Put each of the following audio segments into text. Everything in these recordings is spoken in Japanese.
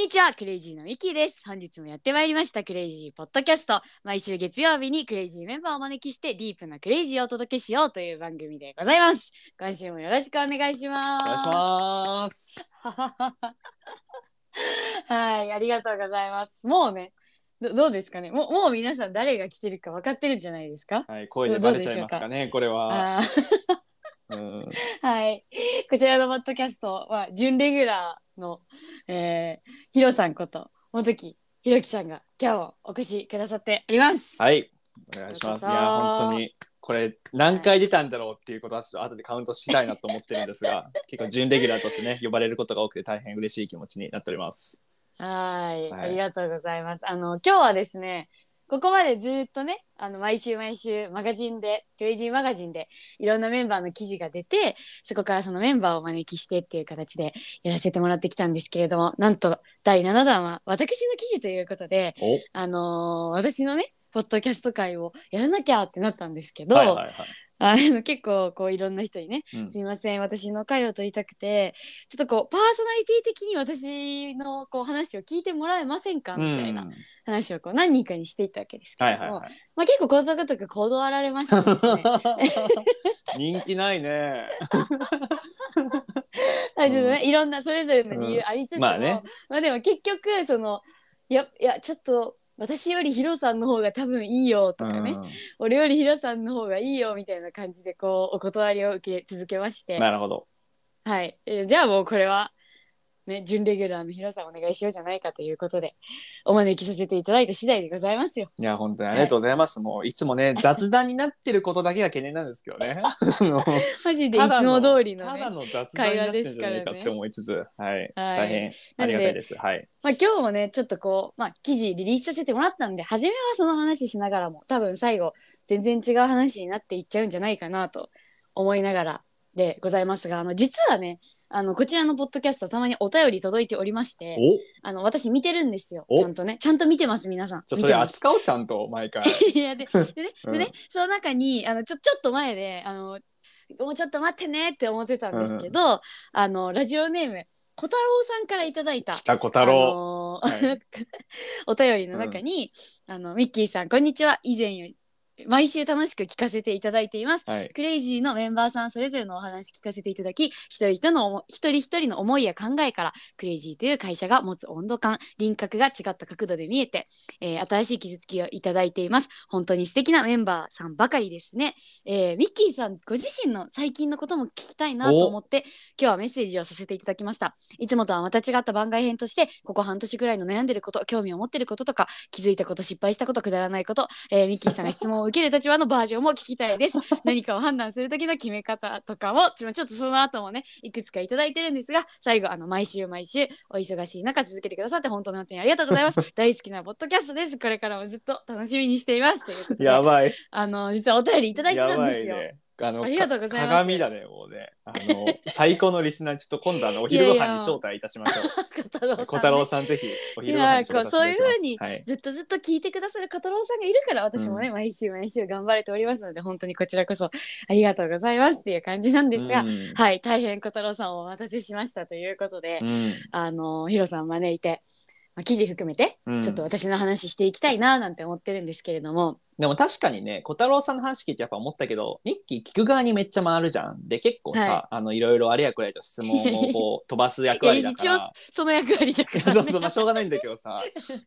にちはクレイジーのミキです。本日もやってまいりましたクレイジーポッドキャスト。毎週月曜日にクレイジーメンバーをお招きしてディープなクレイジーをお届けしようという番組でございます。今週もよろしくお願いします。お願いします。はいありがとうございます。もうねどどうですかね？もうもう皆さん誰が来てるか分かってるんじゃないですか？はい、声でバレちゃいますかね、これは。はい。こちらのポッドキャストは、準レギュラーの、えー、ヒロさんこと、元木ひろきさんが今日もお越しくださっております。はい、お願いします。いや、本当に。これ何回出たんだろうっていうことはちょっと後でカウントしたいなと思ってるんですが 結構準レギュラーとしてね呼ばれることが多くて大変嬉しい気持ちになっておりますはいはいありがとうございます。あの、今日はですね、ここまでずっとね、あの、毎週毎週マガジンで、クレイジーマガジンでいろんなメンバーの記事が出て、そこからそのメンバーをお招きしてっていう形でやらせてもらってきたんですけれども、なんと第7弾は私の記事ということで、お。あのー私のね、ポッドキャスト会をやらなきゃってなったんですけど、はいはいはいあの結構こういろんな人にね、うん。すいません私の回を取りたくてちょっとこうパーソナリティ的に私のこう話を聞いてもらえませんか？みたいなうん話をこう何人かにしていったわけですけれども、はいはいはい。まあ、結構ことごとく断られましてですね。人気ないね。はいちょっとねいろんなそれぞれの理由ありつつも、まあね。まあでも結局そのいやいやちょっと私よりヒロさんの方が多分いいよとかね、うん。俺よりヒロさんの方がいいよみたいな感じでこうお断りを受け続けまして。なるほど。はい、えーじゃあもうこれはね準レギュラーのヒロさんお願いしようじゃないかということでお招きさせていただいた次第でございますよ。いや本当にありがとうございます、もういつもね 雑談になってることだけが懸念なんですけどね マジでいつも通りのたね。だの雑談になってるんじゃないかって思いつつ、はい、大変ありがたいです。はい。まあ、今日もねちょっとこう、まあ、記事リリースさせてもらったんで初めはその話しながらも多分最後全然違う話になっていっちゃうんじゃないかなと思いながらでございますがあの実はねあのこちらのポッドキャストたまにお便り届いておりましてあの私見てるんですよお？ちゃんとね。ちゃんと見てます皆さん。ゃあそれ扱おうちゃんと毎回。いやででね, うん。でねその中にあのちょちょっと前であのもうちょっと待ってねって思ってたんですけど、あのラジオネーム小太郎さんからいただいた北小太郎。あのーは お便りの中に、あのミッキーさんこんにちは。以前より毎週楽しく聞かせていただいています。はい。クレイジーのメンバーさんそれぞれのお話聞かせていただき一人一人の思一人一人の思いや考えからクレイジーという会社が持つ温度感輪郭が違った角度で見えて、えー新しい気づきをいただいています。本当に素敵なメンバーさんばかりですね、えーミッキーさんご自身の最近のことも聞きたいなと思って今日はメッセージをさせていただきました。いつもとはまた違った番外編としてここ半年ぐらいの悩んでること興味を持ってることとか気づいたこと失敗したことくだらないこと、えーミッキーさんが質問を受ける立場のバージョンも聞きたいです。何かを判断する時の決め方とかもちょっとその後もねいくつかいただいてるんですが最後あの毎週毎週お忙しい中続けてくださって本当に本当にありがとうございます。大好きなポッドキャストです。これからもずっと楽しみにしています。ということでやばい。あの実はお便りいただいてたんですよ。あのありがとうございます鏡だねもうね。あの 最高のリスナーちょっと今度あのお昼ご飯に招待いたしましょう。小太郎さんぜひおい昼ご飯やに招待そういう風にさせていただきますはい。ずっとずっと聞いてくださる小太郎さんがいるから私もね、毎週毎週頑張れておりますので本当にこちらこそありがとうございますっていう感じなんですが、うんはい大変小太郎さんをお待たせしましたということで、うんあのヒロさんを招いて、まあ、記事含めてうんちょっと私の話していきたいななんて思ってるんですけれども、でも確かにね小太郎さんの話聞いてやっぱ思ったけどミッキー聞く側にめっちゃ回るじゃん。で結構さ、はあのいろいろあれやこれやと質問をこう飛ばす役割だかいやら。その役割だから、ね、そうそうまあしょうがないんだけどさ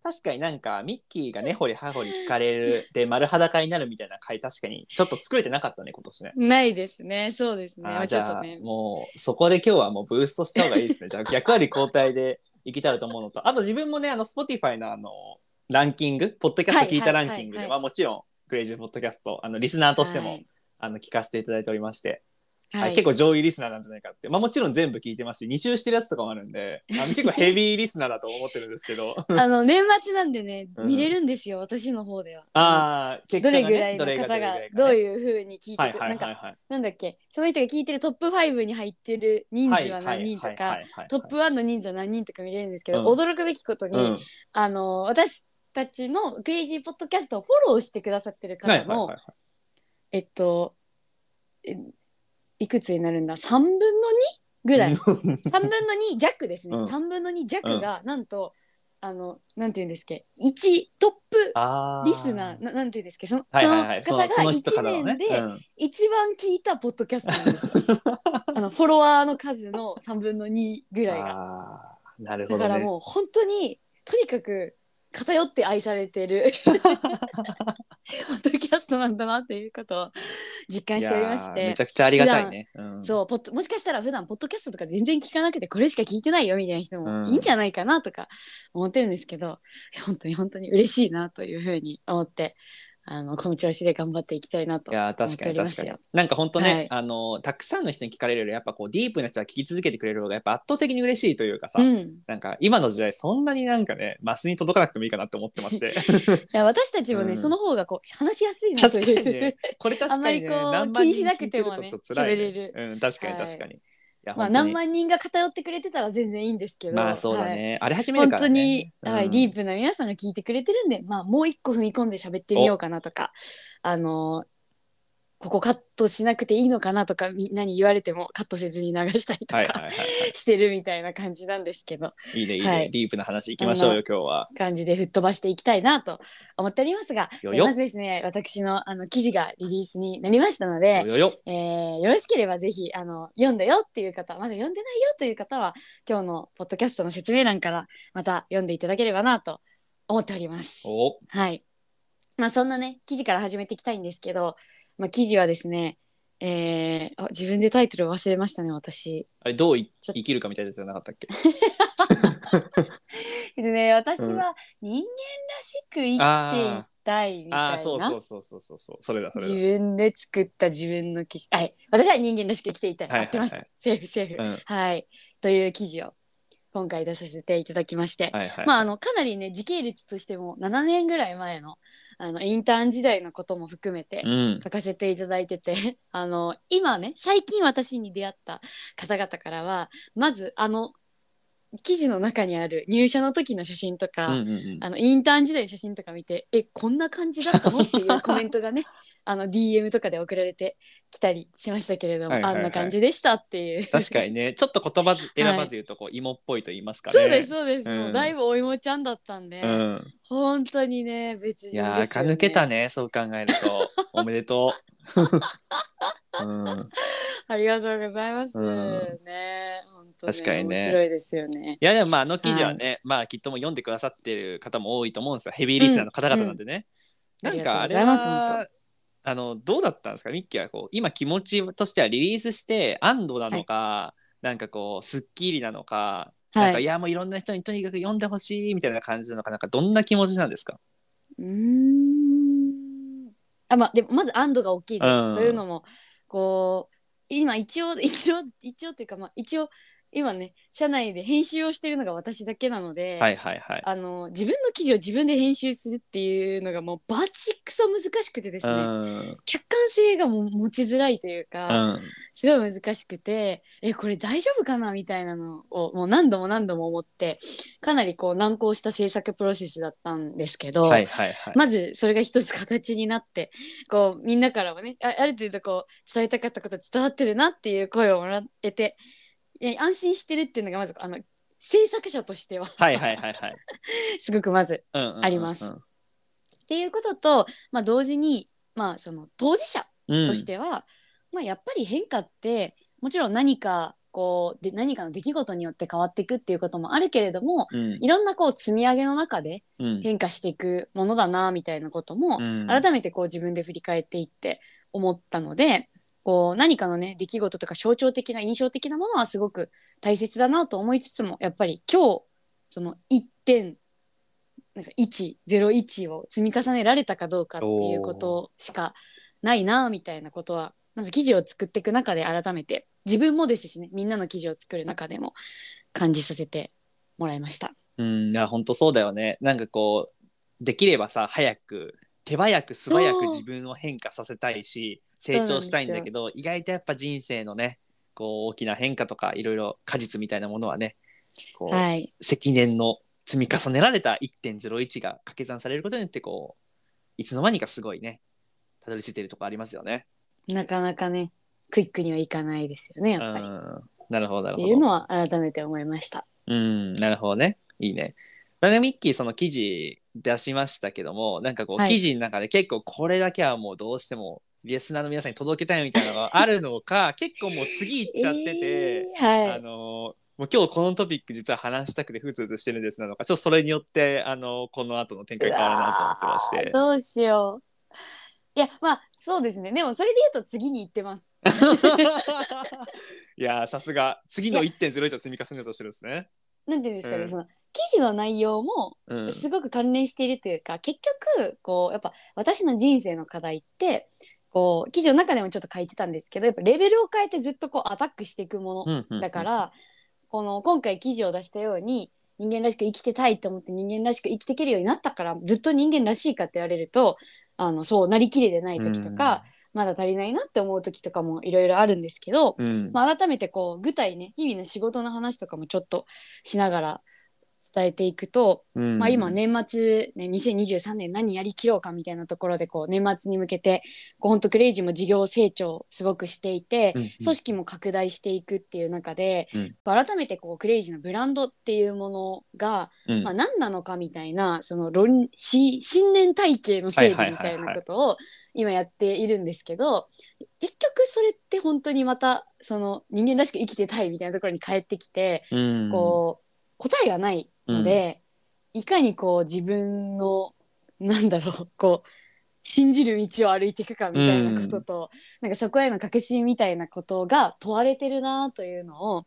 確かになんかミッキーが根掘り葉掘り聞かれるで丸裸になるみたいな回確かにちょっと作れてなかったね今年ね。ないですねそうですねあーちじゃあょっとねもうそこで今日はもうブーストした方がいいですね。じゃあ役割交代でいけたらと思うのと。あと自分もねあの Spotify のあのランキングポッドキャスト聞いたランキングではもちろんクレイジーポッドキャストあのリスナーとしても、はい。あの聞かせていただいておりまして、ははい。い、結構上位リスナーなんじゃないかって。まあもちろん全部聞いてますし2周してるやつとかもあるんで あの結構ヘビーリスナーだと思ってるんですけど。あの年末なんでね、うん。見れるんですよ私の方では。ああ結どれぐらいの方がどういうふうに聞いてくはいはいなんかなんだっけその人が聞いてるトップ5に入ってる人数は何人とはいかトップ1の人数は何人とか見れるんですけど、うん。驚くべきことに、うん。あの私たちのクレイジーポッドキャストをフォローしてくださってるはい方の、はいはいはい。えっとえいくつになるんだ？3分の2ぐらい。3分の2弱ですね、うん。3分の2弱がなんとあのなんていうんですっけ？一トップあリスナー。ななんていうんですっけ？その,、はいはいはい。その方がそのその人1からのね。年。でうん。一番聞いたポッドキャストなんです。よ あのフォロワーの数の3分の2ぐらいが。あー。なるほだから。もう本当にとにかく偏って愛されてる。ポッドキャストなんだなっていうことを実感しておりまして。めちゃくちゃありがたいね。うん。そうポッドもしかしたら普段ポッドキャストとか全然聞かなくてこれしか聞いてないよみたいな人うん。もいいんじゃないかなとか思ってるんですけど、いや本当に本当に嬉しいなというふうに思ってあのこの調子で頑張っていきたいなといやー確かに確かに。なんか本当ね、はい。あのたくさんの人に聞かれるよりやっぱこうディープな人が聞き続けてくれる方がやっぱ圧倒的に嬉しいというかさ、うん、なんか今の時代そんなになんかねマスに届かなくてもいいかなって思ってまして。いや私たちもね、うん。その方がこう話しやすいなと確かいう、にね。これ確かにねあんまりこう気にしなくてもね人聞いるとちょっと辛いね。喋れるうん確かにはい確かに、い、やまあ何万人が偏ってくれてたら全然いいんですけどまあそうだはい。ね、あれ始める本当からね。に、はい、うん。ディープな皆さんが聞いてくれてるんで、まあ、もう一個踏み込んで喋ってみようかなとか、あのここカットしなくていいのかなとかみんなに言われてもカットせずに流したりとか、はいはいはいはしてるみたいな感じなんですけど。いいいねいいね、はい。ディープな話いきましょうよ今日は。感じで吹っ飛ばしていきたいなと思っておりますがよよえまずですね私のあの記事がリリースになりましたのでよ、よよ。えーよろしければぜひあの読んだよっていう方まだ読んでないよという方は今日のポッドキャストの説明欄からまた読んでいただければなと思っております。お。はい。まあそんなね記事から始めていきたいんですけど、まあ、記事はですね、えーあ自分でタイトル忘れましたね私。あれどういちょ生きるかみたいなやつじゃなかったっけ？でね私は人間らしく生きていたいみたいな。ああそうそうそうそうそうそうそれだそれだ。自分で作った自分の記事。はい。私は人間らしく生きていたい、はいはいはい。合ってましたセーフセーフ、うん。はい。という記事を今回出させていただきまして、はいはい。まああのかなりね時系列としても7年ぐらい前のあのインターン時代のことも含めてうん。書かせていただいてて あの今ね最近私に出会った方々からはまずあの記事の中にある入社の時の写真とか、うんうんうん。あのインターン時代の写真とか見てえこんな感じだったの？っていうコメントがね あの DM とかで送られてきたりしましたけれども、はいはいはい。あんな感じでしたっていう。確かにね。ちょっと言葉ず選ばず言うとこう芋っぽいと言いますかね。そうですそうです、うん。もうだいぶお芋ちゃんだったんで、うん。本当にね別人ですよ、ね、いやー、か抜けたね、そう考えると。おめでとう。うん、ありがとうございます、うん。ね本当に確かにね。面白いですよね。いや、でもまあ、あの記事はね、まあ、きっともう読んでくださってる方も多いと思うんですよ。ヘビーリスナーの方々なんでね。うん。なんか、あれは、あの、どうだったんですか、ミッキーはこう、今気持ちとしてはリリースして安堵なのか、なんかこう、すっきりなのか、なんか、はいいや、もういろんな人にとにかく読んでほしいみたいな感じなのか、なんか、どんな気持ちなんですか？うーん。あまあでもまず安堵が大きいです、うん。というのもこう今一応一応一応っていうかまあ一応今ね社内で編集をしてるのが私だけなので、はいはいはい。あの自分の記事を自分で編集するっていうのがもうバチクソ難しくてですうね、ん。客観性がもう持ちづらいというか、うん。すごい難しくてえこれ大丈夫かなみたいなのをもう何度も何度も思ってかなりこう難航した制作プロセスだったんですけど、はいはいはい。まずそれが一つ形になってこうみんなからもねあある程度こう伝えたかったこと伝わってるなっていう声をもらえていや安心してるっていうのがまずあの制作者としては。はいはいはいはい。すごくまずうんうんうんうん。あります。っていうことと、まあ、同時に、まあ、その当事者うん。としては、まあ、やっぱり変化ってもちろん何かこうで何かの出来事によって変わっていくっていうこともあるけれどもうん。いろんなこう積み上げの中でうん。変化していくものだなみたいなこともうん。改めてこう自分で振り返っていって思ったのでこう何かのね出来事とか象徴的な印象的なものはすごく大切だなと思いつつもやっぱり今日その1点なんか101を積み重ねられたかどうかっていうことしかないなみたいなことはなんか記事を作っていく中で改めて自分もですしねみんなの記事を作る中でも感じさせてもらいました。うん、いや本当そうだよね。なんかこうできればさ早く手早く素早く自分を変化させたいし成長したいんだけど意外とやっぱ人生のねこう大きな変化とかいろいろ果実みたいなものはねこう、はい、積年の積み重ねられた1.01が掛け算されることによってこういつの間にかすごいねたどり着いてるとこありますよね。なかなかねクイックにはいかないですよねやっぱり。うんなるほどなるほど。っていうのは改めて思いました。うん、なるほどね。いいね。ダイナミッキーその記事出しましたけどもなんかこう、はい記事の中で結構これだけはもうどうしてもリスナーの皆さんに届けたいみたいなのがあるのか 結構もう次行っちゃってて、えーはい。あのもう今日このトピック実は話したくてふつふつしてるんですなのかちょっとそれによってあのこの後の展開変わるなと思ってまして。どうしよう。いやまあそうですね。でもそれで言うと次に行ってます。いやーさすが次の1.01を積み重ねようとしてるんですね。なんていうんですかね、うん。その記事の内容もうん、すごく関連しているというか、結局こうやっぱ私の人生の課題ってこう記事の中でもちょっと書いてたんですけどやっぱレベルを変えてずっとこうアタックしていくもの、うんうんうん。だからこの今回記事を出したように人間らしく生きてたいと思って人間らしく生きていけるようになったからずっと人間らしいかって言われるとあのそうなりきれてない時とか、まだ足りないなって思う時とかもいろいろあるんですけど、うん。まあ、改めてこう具体ね日々の仕事の話とかもちょっとしながら伝えていくと、うん。まあ、今年末、ね、2023年何やりきろうかみたいなところでこう年末に向けてこう本当クレイジーも事業成長すごくしていて、うんうん。組織も拡大していくっていう中で、うん。改めてこうクレイジーのブランドっていうものが、うん。まあ、何なのかみたいなその論し信念体系の整備みたいなことを今やっているんですけど結局それって本当にまたその人間らしく生きてたいみたいなところに帰ってきて、うん。こう答えがないので、いかにこう自分のなんだろうこう信じる道を歩いていくかみたいなことと、なんかそこへの確信みたいなことが問われてるなというのを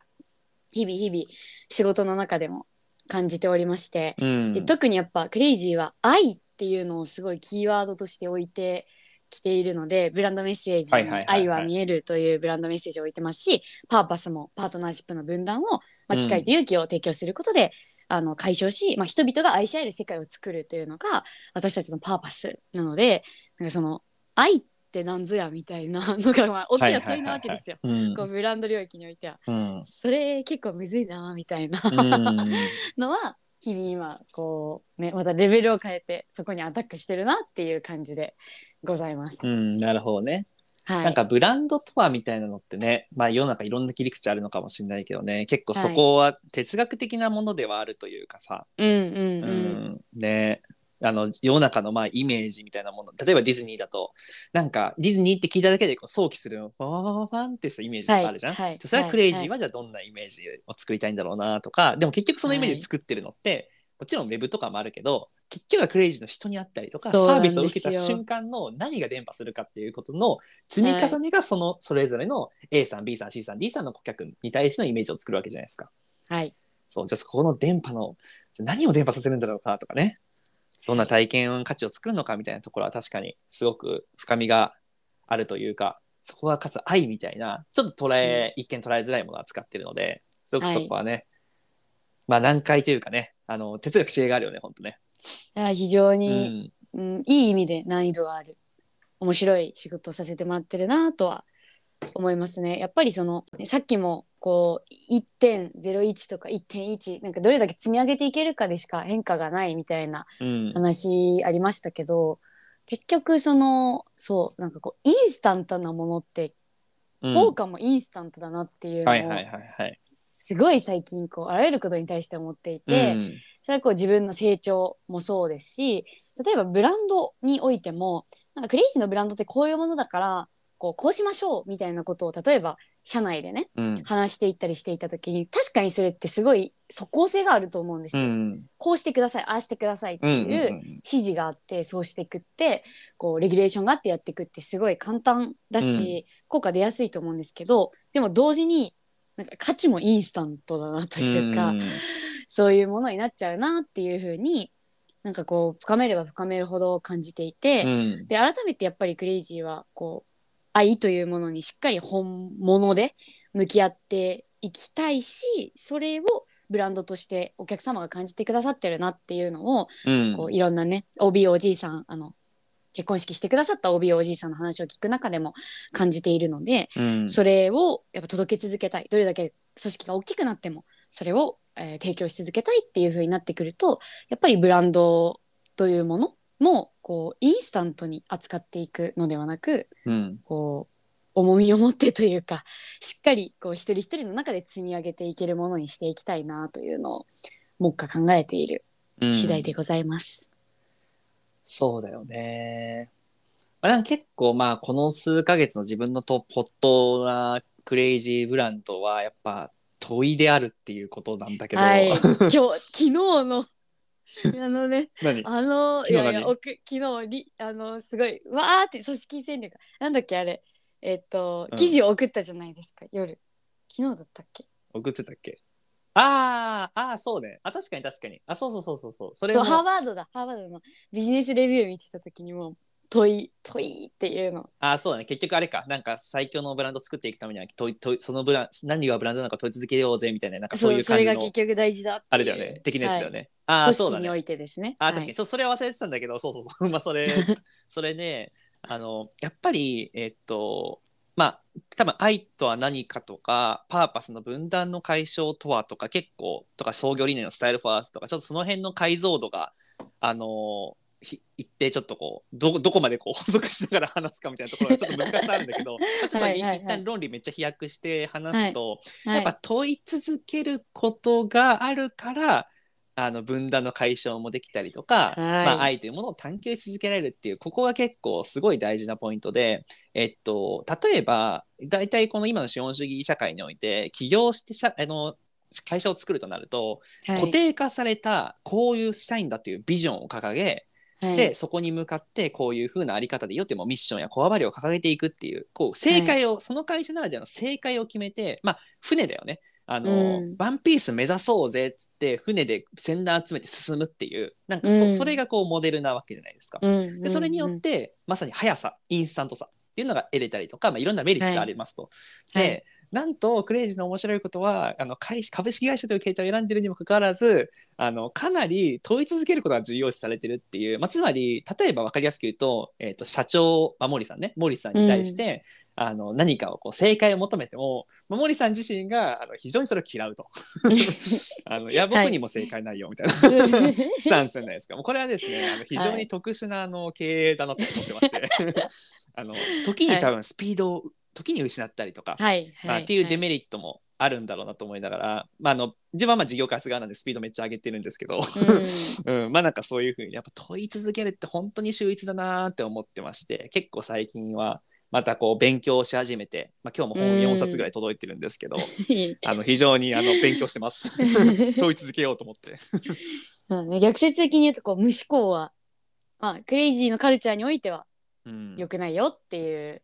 日々日々仕事の中でも感じておりまして、うん。で特にやっぱクレイジーは愛っていうのをすごいキーワードとして置いてきているのでブランドメッセージ愛は見えるというブランドメッセージを置いてますしパーパスもパートナーシップの分断を、まあ、うん機会と勇気を提供することで、あの解消し、まあ、人々が愛し合える世界を作るというのが私たちのパーパスなのでなんかその愛って何ぞやみたいな のが、まあ、大きな問いなわけですよ。うんこうブランド領域においてはうんそれ結構むずいなみたいな、うん のは日々今こうねまたレベルを変えてそこにアタックしてるなっていう感じでございます。うんなるほどね。はい、なんかブランドとはみたいなのってね、まあ世の中いろんな切り口あるのかもしれないけどね、結構そこは哲学的なものではあるというかさ、うんうんううん。ん、ね、あの世の中のまあイメージみたいなもの、例えばディズニーだと、なんかディズニーって聞いただけでこう想起する、ファーファンってしたイメージとかあるじゃん。はい。はいそれはクレイジーはい。はじゃあどんなイメージを作りたいんだろうなとか、でも結局そのイメージ作ってるのって、もちろんウェブとかもあるけど、結局はクレイジーの人に会ったりとか、サーそうなんですよ。ビスを受けた瞬間の何が伝播するかっていうことの積み重ねがそのそれぞれの A さん B さん C さん D さんの顧客に対してのイメージを作るわけじゃないですか。はい。そうじゃあそこの電波のじゃあ何を伝播させるんだろうかとかね。どんな体験価値を作るのかみたいなところは確かにすごく深みがあるというかそこはかつ愛みたいなちょっと捉え、一見捉えづらいものを扱ってるのですごくそこはね、まあ難解というかねあの哲学知恵があるよね本当ね。いや非常うに、ん。うんいい意味で難易度がある。面白い仕事をさせてもらってるなとは思いますね。やっぱりそのねさっきもこう1.01とか1.1なんかどれだけ積み上げていけるかでしか変化がないみたいなうん。話ありましたけど結局そのそうなんかこうインスタントなものってうん。効果もインスタントだなっていうのを。すごい最近こうあらゆることに対して思っていて、うんそれはこう自分の成長もそうですし例えばブランドにおいてもなんかクレイジーのブランドってこういうものだからこうこうしましょうみたいなことを例えば社内でねうん。話していったりしていた時に確かにそれってすごい即効性があると思うんですよ。うんこうしてくださいああしてくださいってうんうんいう指示があってそうしていくってこうレギュレーションがあってやっていくってすごい簡単だし、効果出やすいと思うんですけどでも同時になんか価値もインスタントだなというか、うんそういうものになっちゃうなっていうふうになんかこう深めれば深めるほど感じていて、うん。で改めてやっぱりクレイジーはこう愛というものにしっかり本物で向き合っていきたいしそれをブランドとしてお客様が感じてくださってるなっていうのを、うん。こういろんなね OBOG さんあの結婚式してくださった OBOG さんの話を聞く中でも感じているので、うん。それをやっぱ届け続けたい。どれだけ組織が大きくなってもそれを、えー提供し続けたいっていう風になってくるとやっぱりブランドというものもこうインスタントに扱っていくのではなくうんこう重みを持ってというかしっかりこう一人一人の中で積み上げていけるものにしていきたいなというのを目下考えているうん次第でございます。そうだよね。まあ、結構まあこの数ヶ月の自分のトホットなクレイジーブランドはやっぱ問いであるっていうことなんだけど、はい、今日昨日の。あのね何？あの昨日何？いやいや奥昨日りあのすごいわーって組織戦略なんだっけあれ。えっとうん。記事を送ったじゃないですか、夜。昨日だったっけ？送ってたっけ？あーあーそうね。あ確かに確かに。あそうそうそうそうそう。それハーバードだ。ハーバードのビジネスレビュー見てた時にも問い問いっていうの。あーそうだね。結局あれか。なんか最強のブランドを作っていくためには問い問いそのブラン何がブランドなのか問い続けようぜみたいななんかそういうそ感じの。れが結局大事だあれだよね。的なやつだよね、あはい、あそうだね組織においてですね。あ確かに、はい。そうそれは忘れてたんだけどそうそうそう。まあそれ それねあのやっぱりえっとまあ多分愛とは何かとかパーパスの分断の解消とはとか結構とか創業理念のスタイルファーストとかちょっとその辺の解像度があのひ一定ちょっとこうどどこまでこう補足しながら話すかみたいなところが ちょっと難しさあるんだけど まあちょっといはいはいはい。一旦論理めっちゃ飛躍して話すと、はい。やっぱ問い続けることがあるからあの分断の解消もできたりとか、はい。まあ、愛というものを探求し続けられるっていうここが結構すごい大事なポイントで、えっと、例えば大体この今の資本主義社会において起業して社あの会社を作るとなると、はい。固定化されたこういうしたいんだっていうビジョンを掲げはい。でそこに向かってこういう風なあり方でいいよってもうミッションやコアバリューを掲げていくっていうこう正解を、その会社ならではの正解を決めてまあ船だよね。あの、うん。ワンピース目指そうぜっつって船で船団集めて進むっていうなんかそ,、うん。それがこうモデルなわけじゃないですか。うんでそれによっうんて、まさに速さインスタントさっていうのが得れたりとか、まあ、いろんなメリットがありますと。で、はいなんとクレイジーの面白いことはあの会社株式会社という形態を選んでるにもかかわらずあのかなり問い続けることが重要視されてるっていう、まあ、つまり例えば分かりやすく言うと,、えー、と社長、まあ、森さんね。森さんに対して、あの何かをこう正解を求めても、まあ、森さん自身があの非常にそれを嫌うと。あのいや僕にも正解ないよみたいな、スタンスじゃないですか。もうこれはですね、あの非常に特殊なあの経営だなと思ってまして、あの時に多分スピードを時に失ったりとか、はいまあ、はいっていうデメリットもあるんだろうなと思いながら、まあ、あの自分はまあ事業開発側なんでスピードめっちゃ上げてるんですけど、うん。まあなんかそういうふうにやっぱ問い続けるって本当に秀逸だなーって思ってまして結構最近はまたこう勉強し始めて、まあ、今日も本うん。4冊ぐらい届いてるんですけど、うんあの非常にあの勉強してます。問い続けようと思って。うんね。逆説的に言うとこう無思考は、まあ、クレイジーのカルチャーにおいてはうん。良くないよっていう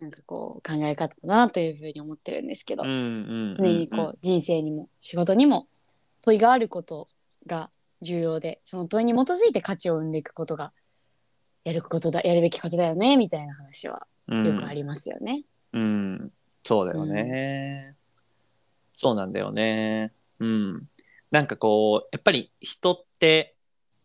なんかこう考え方だなというふうに思ってるんですけど、うんうん常にこう人生にも仕事にも問いがあることが重要でその問いに基づいて価値を生んでいくことがやることだやるべきことだよねみたいな話はうんよくありますよね。うん、そうだよね、そうなんだよね。うん。なんかこう、やっぱり人って、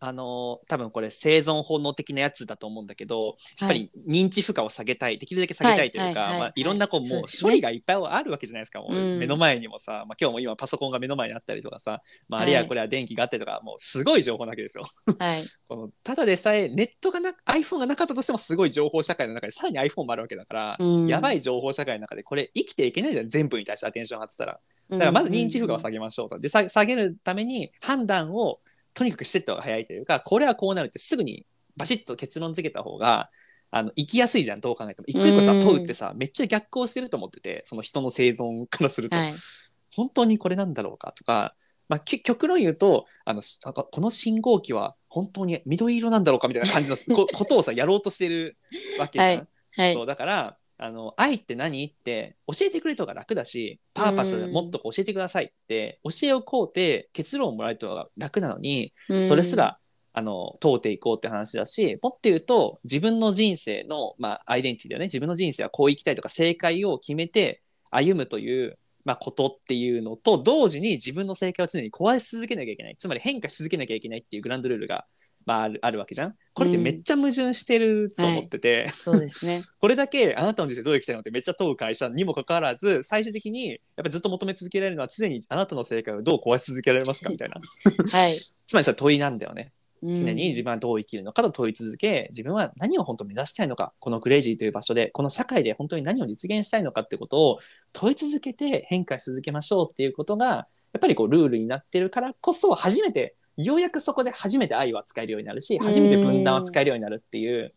あの多分これ生存本能的なやつだと思うんだけど、やっぱり認知負荷を下げたいできるだけ下げたいというか、はいまあ、いろんなこうもう処理がいっぱいあるわけじゃないですか、もううん目の前にもさ、まあ、今日も今パソコンが目の前にあったりとかさ、まあ、あはいれやこれは電気があったりとか、もうすごい情報なわけですよ。はい、このただでさえネットがな iPhone がなかったとしてもすごい情報社会の中でさらに iPhone もあるわけだから、うん。やばい情報社会の中でこれ生きていけないじゃん全部に対してアテンション張ってたら。だからまず認知負荷を下げましょうと。でさ下げるために判断をとにかくしていった方が早いというかこれはこうなるってすぐにバシッと結論付けた方があの生きやすいじゃんどう考えても。一個一個さうん問うってさめっちゃ逆行してると思っててその人の生存からすると、はい。本当にこれなんだろうかとか、まあ、き極論言うとあのしなんかこの信号機は本当に緑色なんだろうかみたいな感じのこ ことをさやろうとしてるわけじゃん。はい。はい。そうだからあの愛って何？って教えてくれた方が楽だしパーパスもっと教えてくださいって教えをこうて結論をもらえた方が楽なのにうん。それすら、あの問うていこうって話だしもっと言うと自分の人生の、まあ、アイデンティティだよね。自分の人生はこう生きたいとか正解を決めて歩むという、まあ、ことっていうのと同時に自分の正解を常に壊し続けなきゃいけない。つまり変化し続けなきゃいけないっていうグランドルールが、まあ、あるあるわけじゃん？これってめっちゃ矛盾してると思ってて、そうですね。これだけあなたの人生どう生きたいのってめっちゃ問う会社にもかかわらず最終的にやっぱりずっと求め続けられるのは常にあなたの正解をどう壊し続けられますかみたいな。はい。つまりそれは問いなんだよね。うん。常に自分はどう生きるのかと問い続け自分は何を本当に目指したいのかこのクレイジーという場所でこの社会で本当に何を実現したいのかってことを問い続けて変化し続けましょうっていうことがやっぱりこうルールになってるからこそ初めてようやくそこで初めて愛は使えるようになるし初めて分断は使えるようになるっていう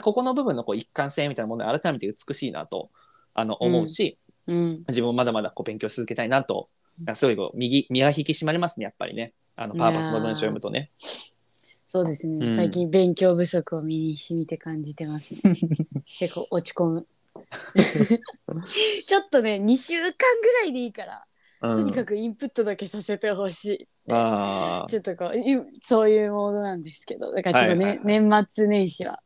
ここの部分のこう一貫性みたいなものが改めて美しいなとあの思うし、うん。自分もまだまだこう勉強し続けたいなとすごいこう右身が引き締まりますねやっぱりね。あのパーパスの文章を読むとね。そうですね、うん。最近勉強不足を身に染みて感じてますね。結構落ち込む。ちょっとね2週間ぐらいでいいから、うん、とにかくインプットだけさせてほしいあちょっとこういそういうモードなんですけどだからちょっとね、はいはい年末年始は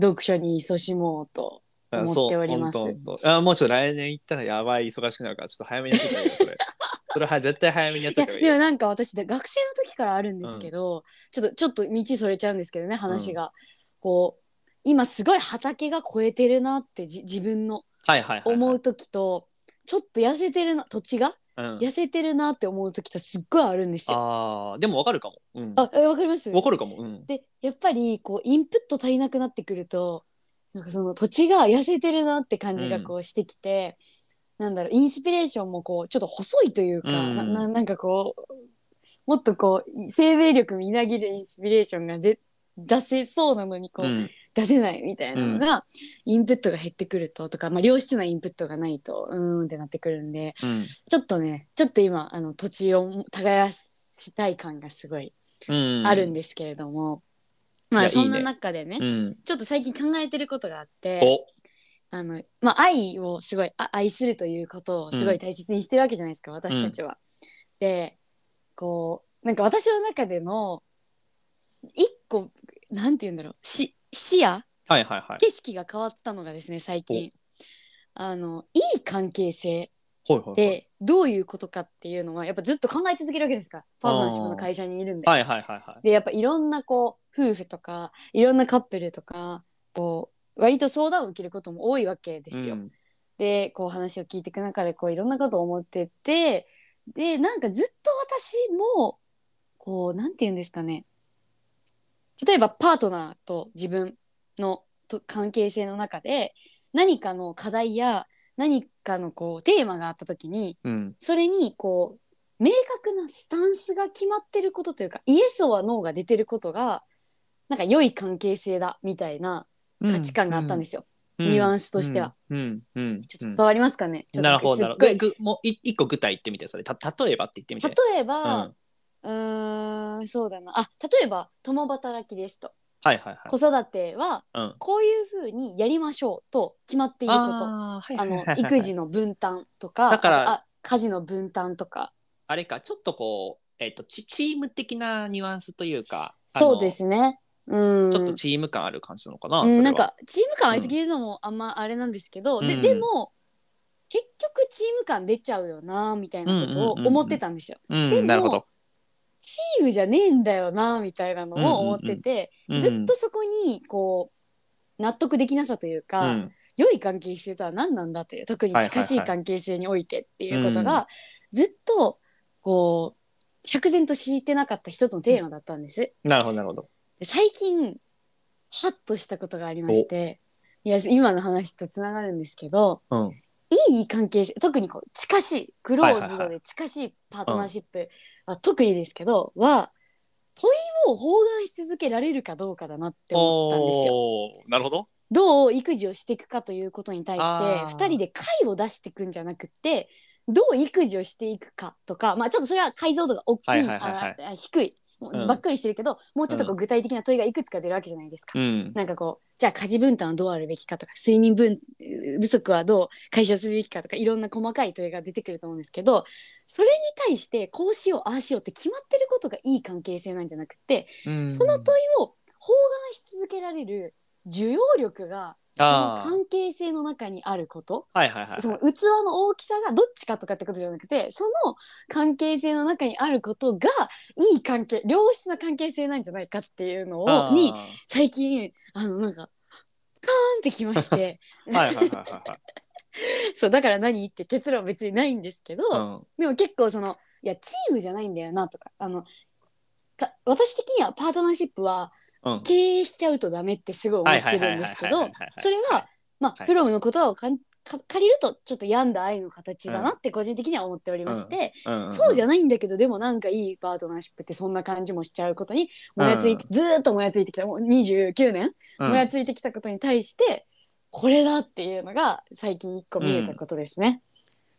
読書に勤しもうとあ思っております。そうほんとほんとあもうちょっと来年行ったらやばい忙しくなるからちょっと早めにやってた方がいいよそれ。それは絶対早めにやっいやといた方がいいよでもなんか私で学生の時からあるんですけど、ちょっとちょっと道それちゃうんですけどね話が、こう今すごい畑が超えてるなってじ自分のはいはいはい、はい、思う時と、ちょっと痩せてるな土地がうん、痩せてるなって思う時とすっごいあるんですよ。あーでもわかるかも。うん、あえわかります？わかるかも。うん、でやっぱりこうインプット足りなくなってくるとなんかその土地が痩せてるなって感じがこうしてきて、なんだろうインスピレーションもこうちょっと細いというか、うん。なななんかこうもっとこう生命力みなぎるインスピレーションがで出せそうなのにこう、うん出せないみたいなのが、インプットが減ってくるととか、まあ、良質なインプットがないとうーんってなってくるんでちょっとねちょっと今あの土地を耕したい感がすごいうん、あるんですけれども、まいやあそんないいね中でねうん、ちょっと最近考えてることがあってお。あの、まあ、愛をすごいあ愛するということをすごい大切にしてるわけじゃないですか、私たちは。でこうなんか私の中での一個なんて言うんだろうし視野はいはいはい。景色が変わったのがですね最近あのいい関係性ほいほいほいでどういうことかっていうのはやっぱずっと考え続けるわけですからパートナーシップの会社にいるんで。はいはいはいはい。でやっぱいろんなこう夫婦とかいろんなカップルとかこう割と相談を受けることも多いわけですよ。うんでこう話を聞いていく中でこういろんなことを思っててでなんかずっと私もこうなんて言うんですかね例えばパートナーと自分のと関係性の中で何かの課題や何かのこうテーマがあった時にうん。それにこう明確なスタンスが決まってることというかイエスはノーが出てることがなんか良い関係性だみたいな価値観があったんですよ。ニュアンスとしては。うん。うん。うん。ちょっと伝わりますかね、なるほどなるほど。もうい一個具体言ってみてそれ。た例えばって言ってみて。例えば、うんうーんそうだなあ例えば共働きですとはいはいはい。子育てはうん。こういうふうにやりましょうと決まっていることああーはいはいはいのはい育児の分担とかだからあとあ家事の分担とかあれかちょっとこうえっ、とチチーム的なニュアンスというか。あのそうですねうんちょっとチーム感ある感じなのかな。うん、それはなんかチーム感ありすぎるのもあんまあれなんですけど、でうんでも結局チーム感出ちゃうよなみたいなことを思ってたんですよ。うでもんなるほど。チームじゃねえんだよなみたいなのを思ってて、うんずっとそこにこう納得できなさというか、うん良い関係性とは何なんだという特に近しい関係性においてっていうことが、ずっとこう釈然としてなかった一つのテーマだったんです。なるほどなるほど。で最近ハッとしたことがありましていや今の話とつながるんですけどうん。いい関係性特にこう近しいクローズはいはいはドで近しいパートナーシップは特にですけど、は問いを包含し続けられるかどうかだなって思ったんですよ。おーなるほど。どう育児をしていくかということに対してあー2人で解を出していくんじゃなくってどう育児をしていくかとかまあちょっとそれは解像度が大きい,、はいはいはい低い、うんばっくりしてるけどもうちょっとこう具体的な問いがいくつか出るわけじゃないですか。うん。なんかこうじゃあ家事分担はどうあるべきかとか睡眠分不足はどう解消するべきかとかいろんな細かい問いが出てくると思うんですけどそれに対してこうしようああしようって決まってることがいい関係性なんじゃなくてうんその問いを包含し続けられる受容力がその関係性の中にあること。はいはいはい。その器の大きさがどっちかとかってことじゃなくてその関係性の中にあることがいい関係良質な関係性なんじゃないかっていうのをに最近あのなんかカーンってきまして。そうだから何って結論は別にないんですけど、うん。でも結構そのいやチームじゃないんだよなとかあのか私的にはパートナーシップはうん。経営しちゃうとダメってすごい思ってるんですけどはいはいはいはいはいはいはい。それはまあ、はい。プロムのことをかんか借りるとちょっと病んだ愛の形だなって個人的には思っておりまして、うん。そうじゃゃないんだけどでもなんかいいパートナーシップってそんな感じもしちゃうことにもやついて、ずーっともやついてきたもう29年、うん。もやついてきたことに対してこれだっていうのが最近一個見えたことですね。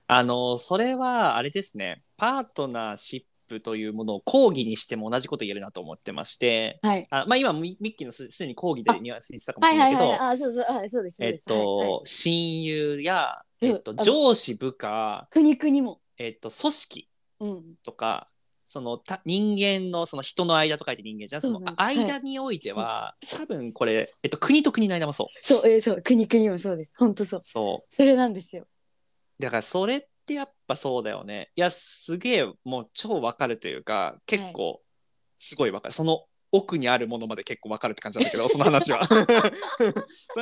あのそれはあれですねパートナーシップというものを講義にしても同じこと言えるなと思ってましてはい、あまあ今ミミッキーのすすでに講義であニュアンス言ってたかもはいはい。しれないけど、はいあそうそうはいそうですえっです、はいはい。と、親友や、うんえっと、上司部下、国々も、えっと、組織うん、とかそのた人間のその人の間と書いて人間じゃん。そうの間においては、多分これ、えっと、国と国の間もそう。そうえーそう国々もそうです。本当そう。そう。それなんですよ。だからそれってやっぱそうだよね。いやすげえもう超わかるというか結構すごいわかる、その奥にあるものまで結構わかるって感じなんだけど その話は。その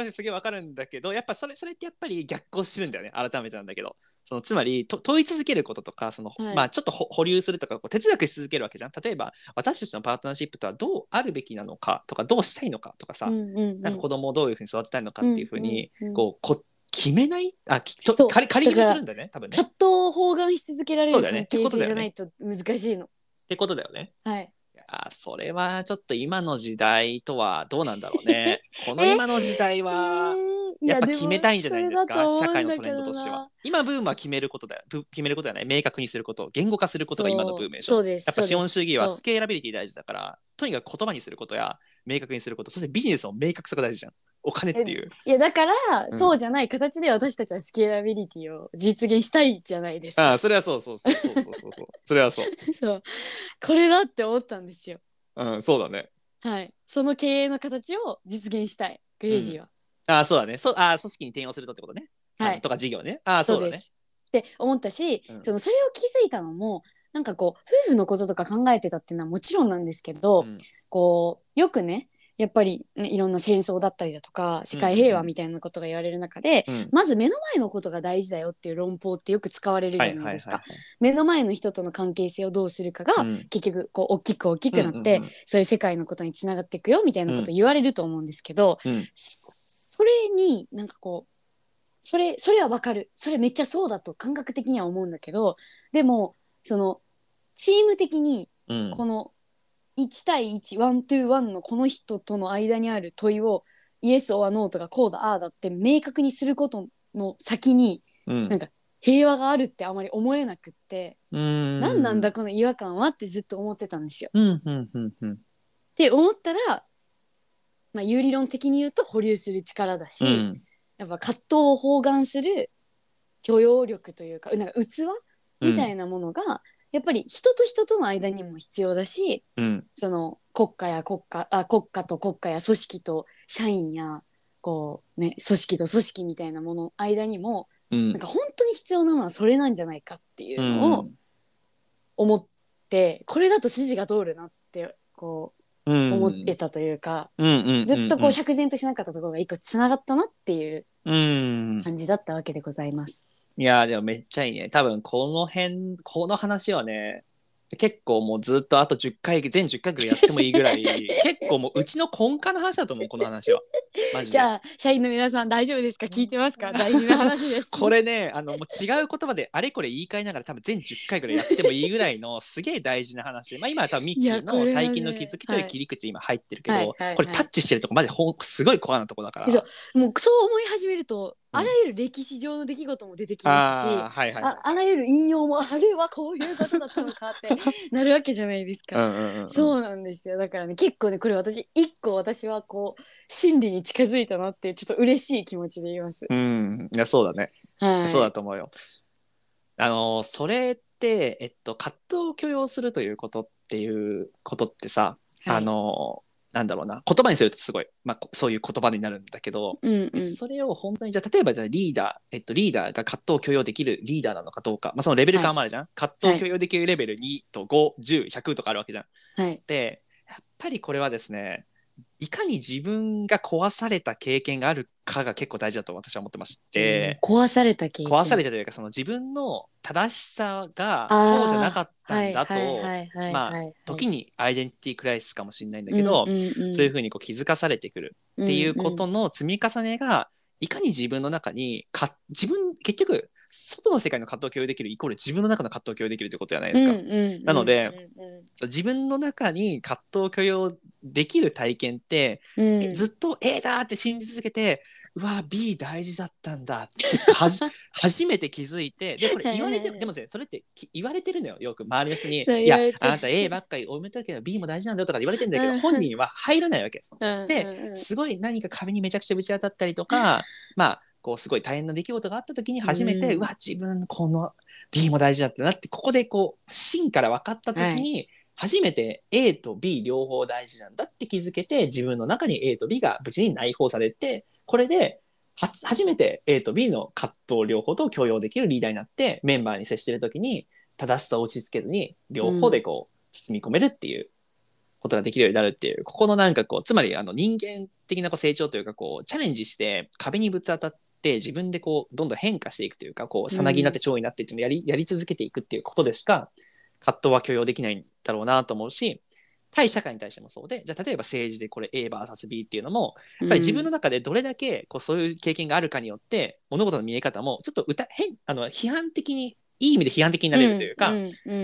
話すげえわかるんだけどやっぱそれそれってやっぱり逆行してるんだよね。改めてなんだけど。そのつまりと問い続けることとかその、はい。まあちょっとほ保留するとかこう哲学し続けるわけじゃん。例えば私たちのパートナーシップとはどうあるべきなのかとかどうしたいのかとかさ、うんうんうん。なんか子供をどういうふうに育てたいのかっていうふうに、うんうんうんこうこ決めない？あきちょそう仮仮にするんだよね多分ね。チャットを包含し続けられるそうだよね関係性じってことだよねゃないと難しいの。ってことだよね。はい。いやーそれはちょっと今の時代とはどうなんだろうね。この今の時代はやっぱ決めたいんじゃないですか？社会のトレンドとしては。今ブームは決めることだよぶ決めることじゃない明確にすること言語化することが今のブームでしょ。そうです。やっぱ資本主義はスケーラビリティ大事だからとにかく言葉にすることや明確にすることそしてビジネスの明確さが大事じゃん。お金っていう。いやだから、うんそうじゃない形で私たちはスケーラビリティを実現したいじゃないですか。ああそれはそうそうそうそうそうそうそう。それはそう。そうこれだって思ったんですよ。うんそうだね。はい。その経営の形を実現したいクレイジーは。ああそうだね。そうああ組織に転用するとってことね。はいとか事業ね。ああそうだね。って思ったし、うんそのそれを気づいたのもなんかこう夫婦のこととか考えてたっていうのはもちろんなんですけど、うんこうよくねやっぱり、ね、いろんな戦争だったりだとか世界平和みたいなことが言われる中で、うん。まず目の前のことが大事だよっていう論法ってよく使われるじゃないですか。目の前の人との関係性をどうするかが、うん。結局こう大きく大きくなって、そういう世界のことにつながっていくよみたいなこと言われると思うんですけど、うん。それになんかこうそれそれはわかる。それめっちゃそうだと感覚的には思うんだけどでもそのチーム的にうん。この1対1ワントゥーワンのこの人との間にある問いをイエス・オア・ノーとかこうだああだって明確にすることの先にうん。なんか平和があるってあまり思えなくって、うん。何なんだこの違和感はってずっと思ってたんですよ。うんうんうんうん。って思ったら、まあ、有理論的に言うと保留する力だし、うん。やっぱ葛藤を包含する許容力というかなんか器みたいなものが、やっぱり人と人との間にも必要だしうん。その国家や国家あ国家と国家や組織と社員やこう、ね、組織と組織みたいなものの間にもうん。なんか本当に必要なのはそれなんじゃないかっていうのを思って、これだと筋が通るなってこう思ってたというか、ずっとこう釈然としなかったところが一個つながったなっていううん。感じだったわけでございます。いやでもめっちゃいいね。多分この辺この話はね結構もうずっとあと10回全10回ぐらいやってもいいぐらい 結構もううちの根幹の話だと思うこの話は。マジで。じゃあ社員の皆さん大丈夫ですか？聞いてますか？大事な話です。これねあのもう違う言葉であれこれ言い換えながら多分全10回ぐらいやってもいいぐらいのすげえ大事な話。まあ今は多分ミッキーいやこれはねの最近の気づきという切り口今入ってるけど、はいはいはい。これタッチしてるとこマジほんすごいコアなとこだから。そうもうそう思い始めると、うんあらゆる歴史上の出来事も出てきますしあーはいはいはい。ああらゆる引用もあれはこういうことだったのかって なるわけじゃないですか。うんうんうんうん。そうなんですよ。だからね結構ねこれ私一個私はこう真理に近づいたなってちょっと嬉しい気持ちで言います。うん。いやそうだね。はい、そうだと思うよ。あのそれって、えっと、葛藤を許容するということっていうことってさ、はい。あのなんだろうな。言葉にするとすごい、まあ、こそういう言葉になるんだけど、うんうん。それを本当にじゃあ例えばじゃあリーダー、えっと、リーダーが葛藤を許容できるリーダーなのかどうか、まあ、そのレベル感もあるじゃん、葛藤を許容できるレベル2と510100とかあるわけじゃん。はい。でやっぱりこれはですねいかに自分が壊された経験があるかが結構大事だと私は思ってまして。うん。壊された経験。壊されたというかその自分の正しさがそうじゃなかったんだと、まあはい時にアイデンティティクライシスかもしれないんだけど、うんうんうんそういうふうにこう気づかされてくるっていうことの積み重ねがいかに自分の中にか自分結局外の世界の葛藤を共有できるイコール自分の中の葛藤を共有できるということじゃないですか。うんうんなのでうんうん自分の中に葛藤を許容できる体験って、うん。えずっと A だって信じ続けてうわ B 大事だったんだってはじ 初めて気づいてでこれ言われてでもねそれってき言われてるのよよく周りの人に「そういやあなた A ばっかり多めてるけど B も大事なんだよ」とか言われてるんだけどうん。本人は入らないわけです。うんですごい何か壁にめちゃくちゃぶち当たったりとか まあこうすごい大変な出来事があった時に初めて、ううんわ自分この B も大事だったなってここでこう芯から分かった時に、初めて A と B 両方大事なんだって気づけて自分の中に A と B が無事に内包されてこれでは初めて A と B の葛藤両方と共用できるリーダーになってメンバーに接してる時に正しさを押し付けずに両方でこう包み込めるっていうことができるようになるっていうここのなんかこうつまりあの人間的なこう成長というかこうチャレンジして壁にぶつ当たって自分でこうどんどん変化していくというかこうさなぎになって蝶になってっていうのをやりやり続けていくっていうことでしか葛藤は許容できないんだろうなと思うし対社会に対してもそうでじゃあ例えば政治でこれ AVS B っていうのもやっぱり自分の中でどれだけこうそういう経験があるかによって物事の見え方もちょっと歌変あの批判的にいい意味で批判的になれるというか、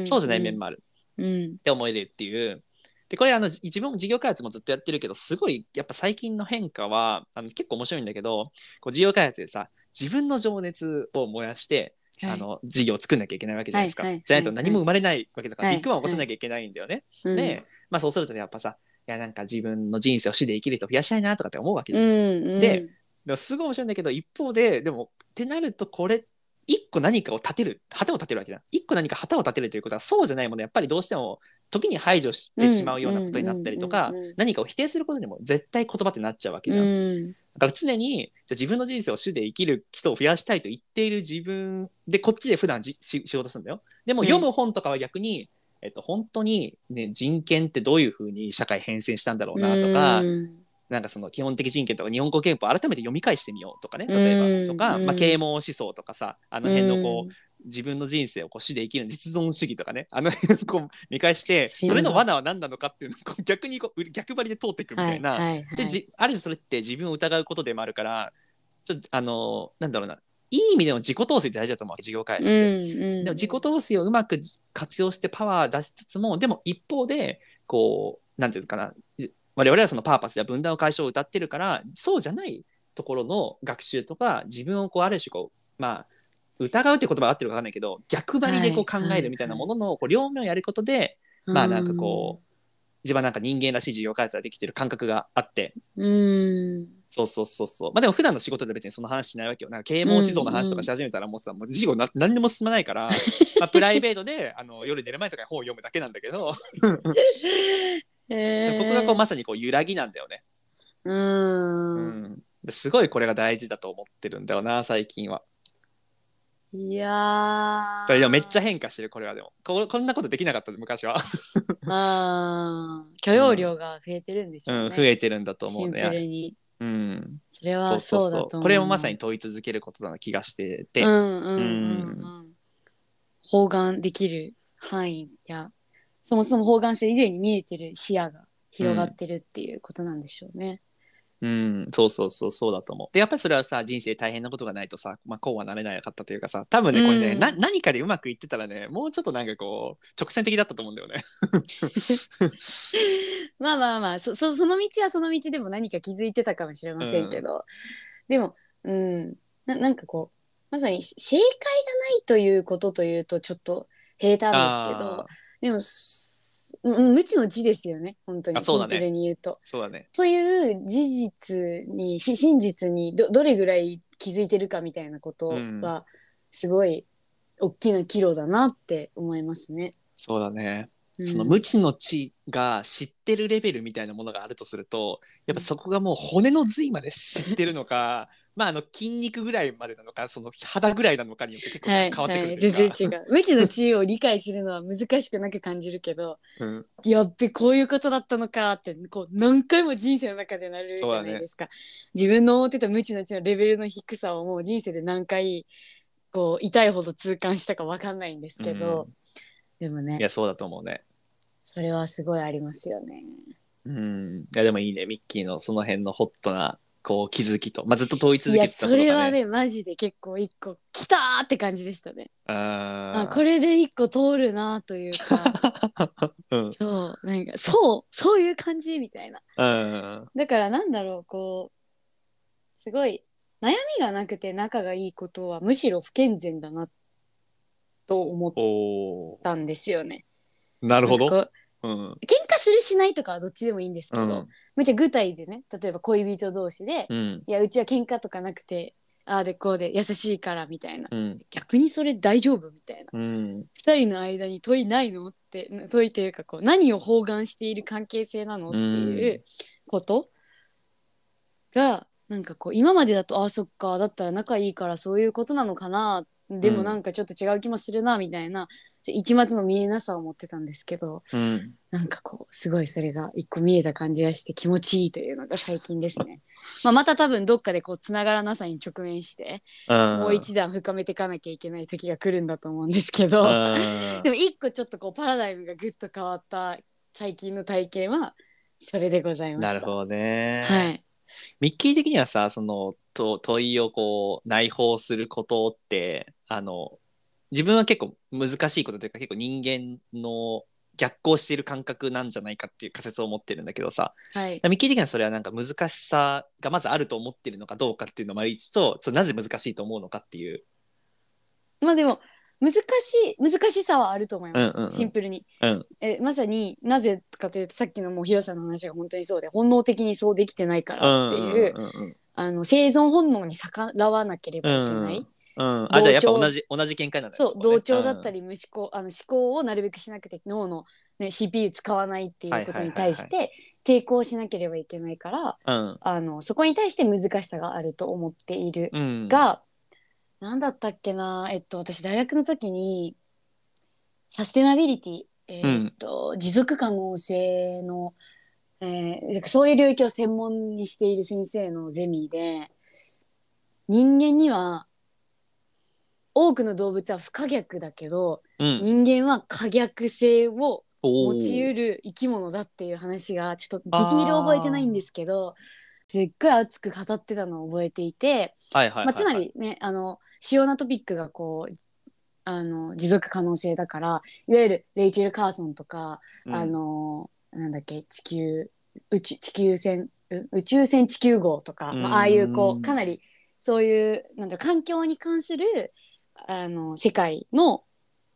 そうじゃない面もあるうん。って思えるっていう。でこれあのじ自分も事業開発もずっとやってるけどすごいやっぱ最近の変化はあの結構面白いんだけどこう事業開発でさ自分の情熱を燃やして、はい。あの事業を作んなきゃいけないわけじゃないですか、はいはい。じゃないと何も生まれないわけだから、はいビッグバンを起こさなきゃいけないんだよね。うん。で、まあ、そうするとやっぱさいやなんか自分の人生を主で生きる人増やしたいなとかって思うわけじゃん。うんうん。ででもすごい面白いんだけど一方ででもってなるとこれ一個何かを立てる旗を立てるわけじゃん。一個何か旗を立てるということはそうじゃないもの。やっぱりどうしても時に排除してしまうようなことになったりとかうんうんうんうん何かを否定することにも絶対言葉ってなっちゃうわけじゃん、うん。だから常にじゃあ自分の人生を主で生きる人を増やしたいと言っている自分でこっちで普段じし仕事するんだよ。でもうん。読む本とかは逆に、えっと、本当に、ね、人権ってどういうふうに社会変遷したんだろうなとか、うん。なんかその基本的人権とか日本語憲法を改めて読み返してみようとかね例えばとか、うん。まあ、啓蒙思想とかさあの辺のこう、うん自分の人生をこう主で生きる実存主義とかね。あの辺を こう見返してそれの罠は何なのかっていうのを 逆にこう逆張りで通っていくみたいな。はいはいはい。でじある種それって自分を疑うことでもあるからちょっとあのなんだろうないい意味での自己統制って大事だと思う事業開発って。うんうんでも自己統制をうまく活用してパワー出しつつもでも一方でこうなんていうんですかな。じ我々はそのパーパスや分断を解消を歌ってるからそうじゃないところの学習とか自分をこうある種こうまあ疑うっていう言葉が合ってるか分かんないけど逆張りでこう考はいえるみたいなもののこう両面をやることで、まあなんかこう自分はなんか人間らしい事業開発ができてる感覚があってうんそうそうそうそう。まあでも普段の仕事で別にその話しないわけよ。なんか啓蒙思想の話とかし始めたらもうさ、もう事業な 何でも進まないから、まあプライベートで あの夜寝る前とかに本を読むだけなんだけど、へー僕がこうまさにこう揺らぎなんだよね。ううんん。ですごいこれが大事だと思ってるんだよな、最近は。いやこれでもめっちゃ変化してる、これはでも。ここんなことできなかった昔は。あ ー許容量が増えてるんでしょうん、うね、増えてるんだと思シンプうね。ルにうん。それはそうだと。これをまさに問い続けることな気がしてて。うんうんうんうん包含できる範囲やそもそも包含して以前に見えてる視野が広がってるっていうことなんでしょうね。うん、そうそうそうそうだと思う。でやっぱりそれはさ人生大変なことがないとさ、まあ、こうはなれなかったというかさ多分ねこれね、うんな何かでうまくいってたらねもうちょっとなんかこう直線的だったと思うんだよね。まあまあまあそそその道はその道でも何か気づいてたかもしれませんけど、でもうん。ななんかこうまさに正解がないということというとちょっと平坦ですけど。でもすうん無知の知ですよね本当にあそうだねシンプルに言うと。そうだね。という事実にし真実にどどれぐらい気づいてるかみたいなことうんはすごい大きな岐路だなって思いますね。そうだね。うんその無知の知が知ってるレベルみたいなものがあるとするとやっぱそこがもう骨の髄まで知ってるのかまああの筋肉ぐらいまでなのかその肌ぐらいなのかによって結構はい、変わってくはい、るというか、全然違う。無知の知を理解するのは難しくなく感じるけど、うんやっべこういうことだったのかってこう何回も人生の中でなるじゃないですか。自分の思ってた無知の知のレベルの低さをもう人生で何回こう痛いほど痛感したかわかんないんですけど、でもねいやそうだと思うね。それはすごいありますよね。うん、いやでもいいねミッキーのその辺のホットなこう気づきと、まあ、ずっと問い続いやそけてたことがねれはねマジで結構一個来たーって感じでしたね。ああこれで一個通るなというか。れ うん。そうなんかそうそういう感じみたいな。うん。だからなんだろうこうすごい悩みがなくて仲がいいことはむしろ不健全だなと思っおたんですよね。ー。なるほど。なんかこう喧嘩するしないとかはどっちでもいいんですけど、うん。めっちゃ具体でね例えば恋人同士で、うん。いやうちは喧嘩とかなくてああでこうで優しいからみたいな。うん。逆にそれ大丈夫みたいな。うん。二人の間に問いないの？って問いというかこう何を包含している関係性なの？っていうことがなんかこう今までだとああそっかだったら仲いいからそういうことなのかな。でもなんかちょっと違う気もするなみたいな、一末の見えなさを持ってたんですけどうんなんかこうすごいそれが一個見えた感じがして気持ちいいというのが最近ですね。まあまた多分どっかでこうつながらなさに直面してうんもう一段深めていかなきゃいけない時が来るんだと思うんですけど。うんでも一個ちょっとこうパラダイムがぐっと変わった最近の体験はそれでございました。なるほどね、はい。ミッキー的にはさそのと問いをこう内包することってあの自分は結構難しいことというか結構人間の逆行している感覚なんじゃないかっていう仮説を持ってるんだけどさはい。ミッキー的にはそれはなんか難しさがまずあると思ってるのかどうかっていうのもありつつとそれなぜ難しいと思うのかっていう。まあでも難しい難しさはあると思います。うんうんうんシンプルに。うんえまさになぜかというとさっきのもうヒロさんの話が本当にそうで本能的にそうできてないからっていう、うんうんあの生存本能に逆らわなければいけない。うんうんあじゃあやっぱ同じ同じ見解なんだねそう同調だったり無思考あの思考をなるべくしなくて脳の、ね、CPU 使わないっていうことに対して抵抗しなければいけないからうん。あのそこに対して難しさがあると思っているうん。が、なんだったっけなえっと私大学の時にサステナビリティえーっと、持続可能性の、えーそういう領域を専門にしている先生のゼミで人間には多くの動物は不可逆だけどうん。人間は可逆性を持ちうる生き物だっていう話がちょっとディティール覚えてないんですけどすっごい熱く語ってたのを覚えていて、つまりねあの主要なトピックがこうあの持続可能性だからいわゆるレイチェル・カーソンとか、うん。あのなんだっけ地球宇宙地球船う宇宙船地球号とか、まあ、ああいうこうかなりそういうなんだ環境に関するあの世界の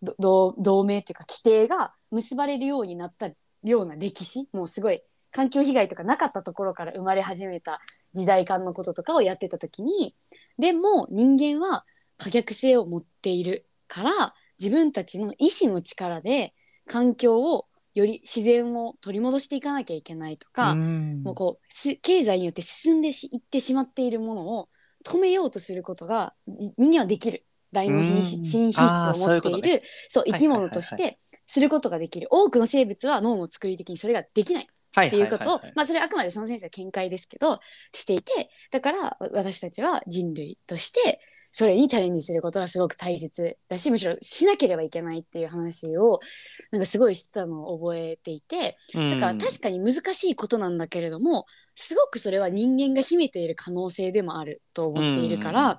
ど同同盟っていうか規定が結ばれるようになったような歴史もうすごい環境被害とかなかったところから生まれ始めた時代間のこととかをやってた時にでも人間は可逆性を持っているから自分たちの意志の力で環境をより自然を取り戻していかなきゃいけないとか、うん。もうこうす経済によって進んでしいってしまっているものを止めようとすることがい人間はできる大脳品品質を持っているそう生き物としてすることができる。多くの生物は脳の作り的にそれができない。はいっていうことを、まあそれはあくまでその先生は見解ですけどしていてだからわ私たちは人類としてそれにチャレンジすることがすごく大切だしむしろしなければいけないっていう話をなんかすごいしてたのを覚えていてだから確かに難しいことなんだけれどもすごくそれは人間が秘めている可能性でもあると思っているから、うん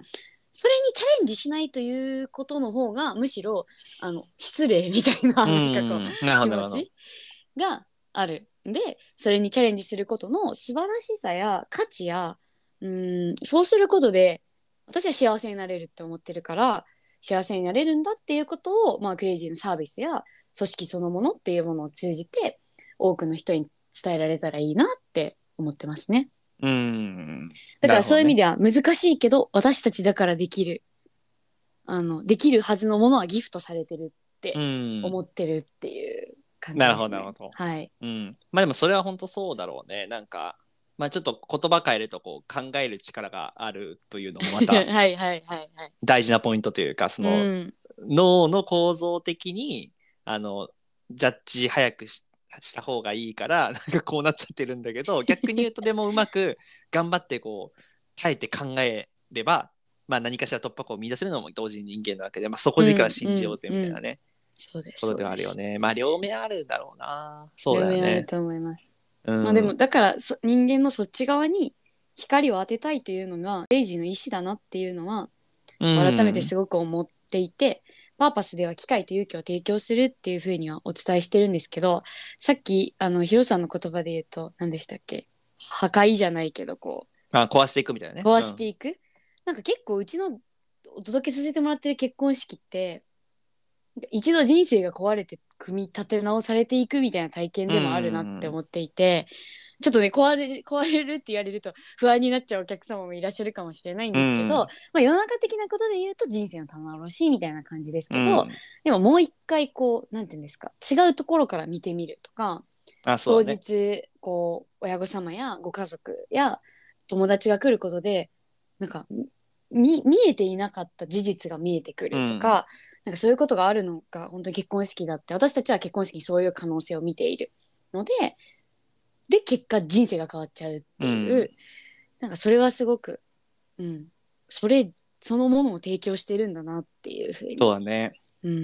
それにチャレンジしないということの方がむしろあの失礼みたいななんかこう、がある。んでそれにチャレンジすることの素晴らしさや価値やうんそうすることで私は幸せになれるって思ってるから幸せになれるんだっていうことを、まあ、クレイジーのサービスや組織そのものっていうものを通じて多くの人に伝えられたらいいなって思ってますね。うん。だからそういう意味ででは難しいけど私たちだからできる。あのできるはずのものはギフトされてるってうん。思ってるっていう感じです、ね。なるほどなるほど。はい。うん、まあでもそれは本当そうだろうね。なんかまあちょっと言葉変えるとこう考える力があるというのもま はいたはいはいはい。大事なポイントというかその、うん。脳の構造的にあのジャッジ早くしした方がいいから なんかこうなっちゃってるんだけど 逆に言うとでもうまく頑張ってこう耐えて考えれば、まあ、何かしら突破口を見出せるのも同時に人間なわけで、まあ、そこから信じようぜみたいなね、そうです。ことではあるよね。まあ両面あるんだろうな。そそううだよね。あると思います。うんまあでもだからそ人間のそっち側に光を当てたいというのがレイジーの意思だなっていうのはうん改めてすごく思っていて、パーパスでは機会と勇気を提供するっていうふうにはお伝えしてるんですけどさっきあのヒロさんの言葉で言うと何でしたっけ？破壊じゃないけどこあ壊していくみたいなね。う壊していく、なんか結構うちのお届けさせてもらってる結婚式って一度人生が壊れて組み立て直されていくみたいな体験でもあるなって思っていて、ちょっとね壊れる壊れるって言われると不安になっちゃうお客様もいらっしゃるかもしれないんですけど、うん。まあ、世の中的なことで言うと人生の棚卸しみたいな感じですけうん。ど、でももう一回こうなんていうんですか違うところから見てみるとか当あそうだね日こう親御様やご家族や友達が来ることでなんかみ見えていなかった事実が見えてくるとか,、なんかそういうことがあるのが本当に結婚式だって私たちは結婚式にそういう可能性を見ているのでで結果人生が変わっちゃうっていう、うん。なんかそれはすごく、うん、それそのものを提供してるんだなっていうふうにそうだね。うん、思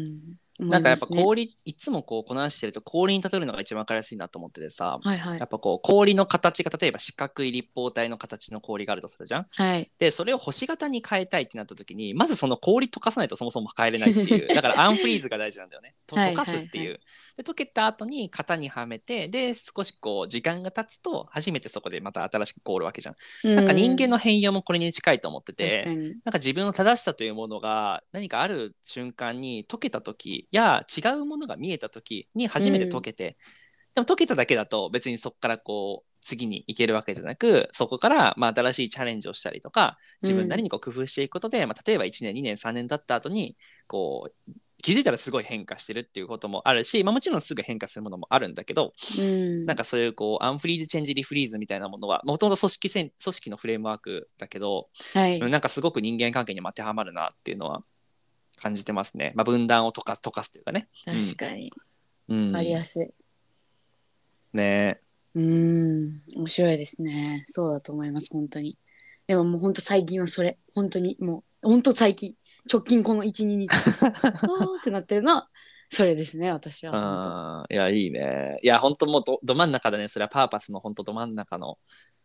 ないんかやっぱ氷いつもこうこなしてると氷に例えるのが一番わかりやすいなと思っててさはいはい。やっぱこう氷の形が例えば四角い立方体の形の氷があるとするじゃん。はい。でそれを星型に変えたいってなった時にまずその氷溶かさないとそもそも変えれないっていう だからアンフリーズが大事なんだよね。溶かすっていう、はいはで溶けた後に型にはめてで少しこう時間が経つと初めてそこでまた新しく凍るわけじゃん、なんか人間の変容もこれに近いと思っててなんか自分の正しさというものが何かある瞬間に溶けた時や違うものが見えた時に初めて溶けて、でも溶けただけだと別にそこからこう次に行けるわけじゃなくそこからまあ新しいチャレンジをしたりとか自分なりにこう工夫していくことで、まあ、例えば1年2年3年経った後にこう気づいたらすごい変化してるっていうこともあるし、まあ、もちろんすぐ変化するものもあるんだけど、うん。なんかそういうこう unfreeze change refreeze みたいなものはもともと組織せん組織のフレームワークだけど、はい。なんかすごく人間関係にも当てはまるなっていうのは感じてますね。まあ、分断を溶かす溶かすというかね。確かに。うん、わかりやすい。ね。うん。面白いですね。そうだと思います本当に。でももう本当最近はそれ。本当にもう本当最近直近この12日。あーってなってるのはそれですね私は本あーいやいいね。いや本当もうどど真ん中だね。それはパーパスの本当ど真ん中の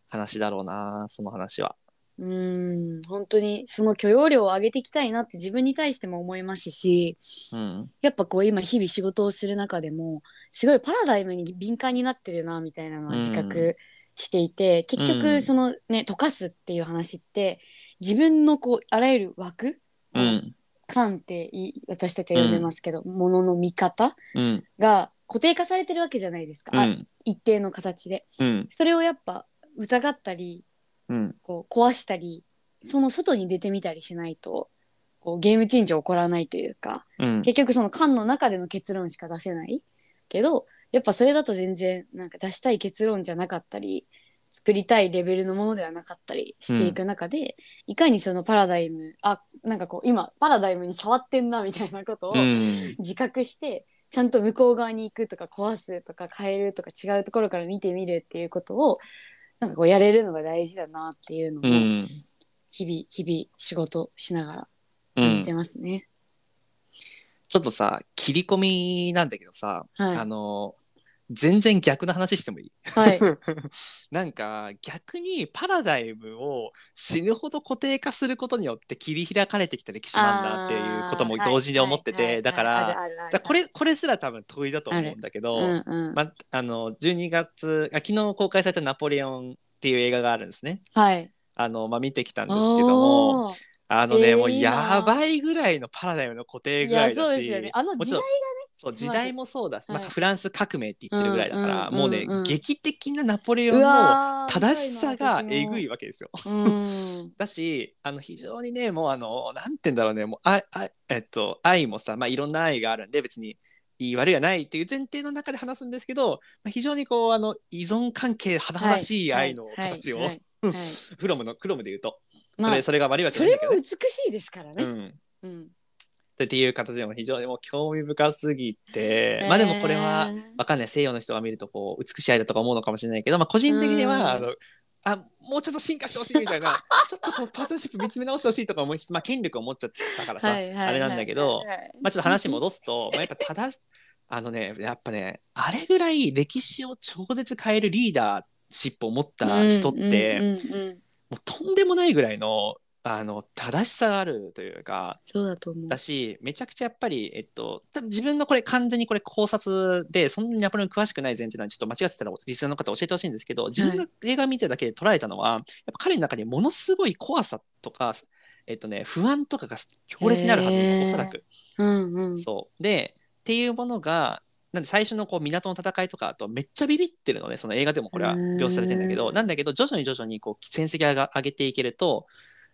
話だろうなその話は。当うん本当にその許容量を上げていきたいなって自分に対しても思いますしうん。やっぱこう今日々仕事をする中でもすごいパラダイムに敏感になってるなみたいなのは自覚していて、結うん。局そのね溶かすっていう話って自分のこうあらゆる枠、うん。観ってい私たちは呼んでますけど、ものの見方うん。が固定化されてるわけじゃないですか、一定の形で。うん。それをやっぱ疑ったりうん。こう壊したりその外に出てみたりしないとこうゲームチェンジ起こらないというかうん。結局その缶の中での結論しか出せない。けどやっぱそれだと全然なんか出したい結論じゃなかったり作りたいレベルのものではなかったりしていく中で、いかにそのパラダイムあなんかこう今パラダイムに触ってんなみたいなことをうん。自覚して、ちゃんと向こう側に行くとか壊すとか変えるとか違うところから見てみるっていうことをなんかこうやれるのが大事だなっていうのをうん。日々日々仕事しながらうん。感じてますね。ちょっとさ切り込みなんだけどさ、はい。あの全然逆の話してもいい？はい、なんか逆にパラダイムを死ぬほど固定化することによって切り開かれてきた歴史なんだっていうことも同時に思っててだからこれこれすら多分問いだと思うんだけど、うんうん。まあの12月あ昨日公開された「ナポレオン」っていう映画があるんですね。はい。あのまあ、見てきたんですけどもあのね、もうえー。いいなやばいぐらいのパラダイムの固定いやぐらいだしそうですよね。あの時代もちろんそう時代もそうだし、まあ、はいフランス革命って言ってるぐらいだから、もうね、劇的なナポレオンうの正しさがえぐいわわけですよ。うん。だしあの非常にねもうあのなんて言うんだろうねもうああえっと愛もさ、まあ、いろんな愛があるんで別にいい悪いはないっていう前提の中で話すんですけど、まあ、非常にこうあの依存関係甚だしい愛の形を、はいはいはいはい クロムのクロムで言うと。そまあれ,、それが悪いわけそれもじゃないけどね。美しいですからね。うん。うんっていう形でも非常にもう興味深すぎて、まあでもこれはえーわかんない西洋の人が見るとこう美しい愛だとか思うのかもしれないけど、まあ、個人的にうん。はあのあもうちょっと進化してほしいみたいな ちょっとこうパートナーシップ見つめ直してほしいとか思いつつ、まあ、権力を持っちゃったからさ、はいはいはいあれなんだけど、まあ、ちょっと話戻すと、まあ、やっぱただあのねやっぱねあれぐらい歴史を超絶変えるリーダーシップを持った人って、もうとんでもないぐらいのあの正しさがあるというかそうだと思う。だしめちゃくちゃやっぱり、えっと、多分自分のこれ完全にこれ考察でそんなにナポレオン詳しくない前提なんでちょっと間違ってたらリスナーの方教えてほしいんですけど自分が映画見てるだけで捉えたのは、やっぱ彼の中にものすごい怖さとか、えっとね、不安とかが強烈にあるはずおそらく。うんうん。そう。でっていうものがなんで最初のこう港の戦いとかあとめっちゃビビってるのねその映画でもこれは描写されてるんだけうどなんだけど徐々に徐々にこう戦績上げていけると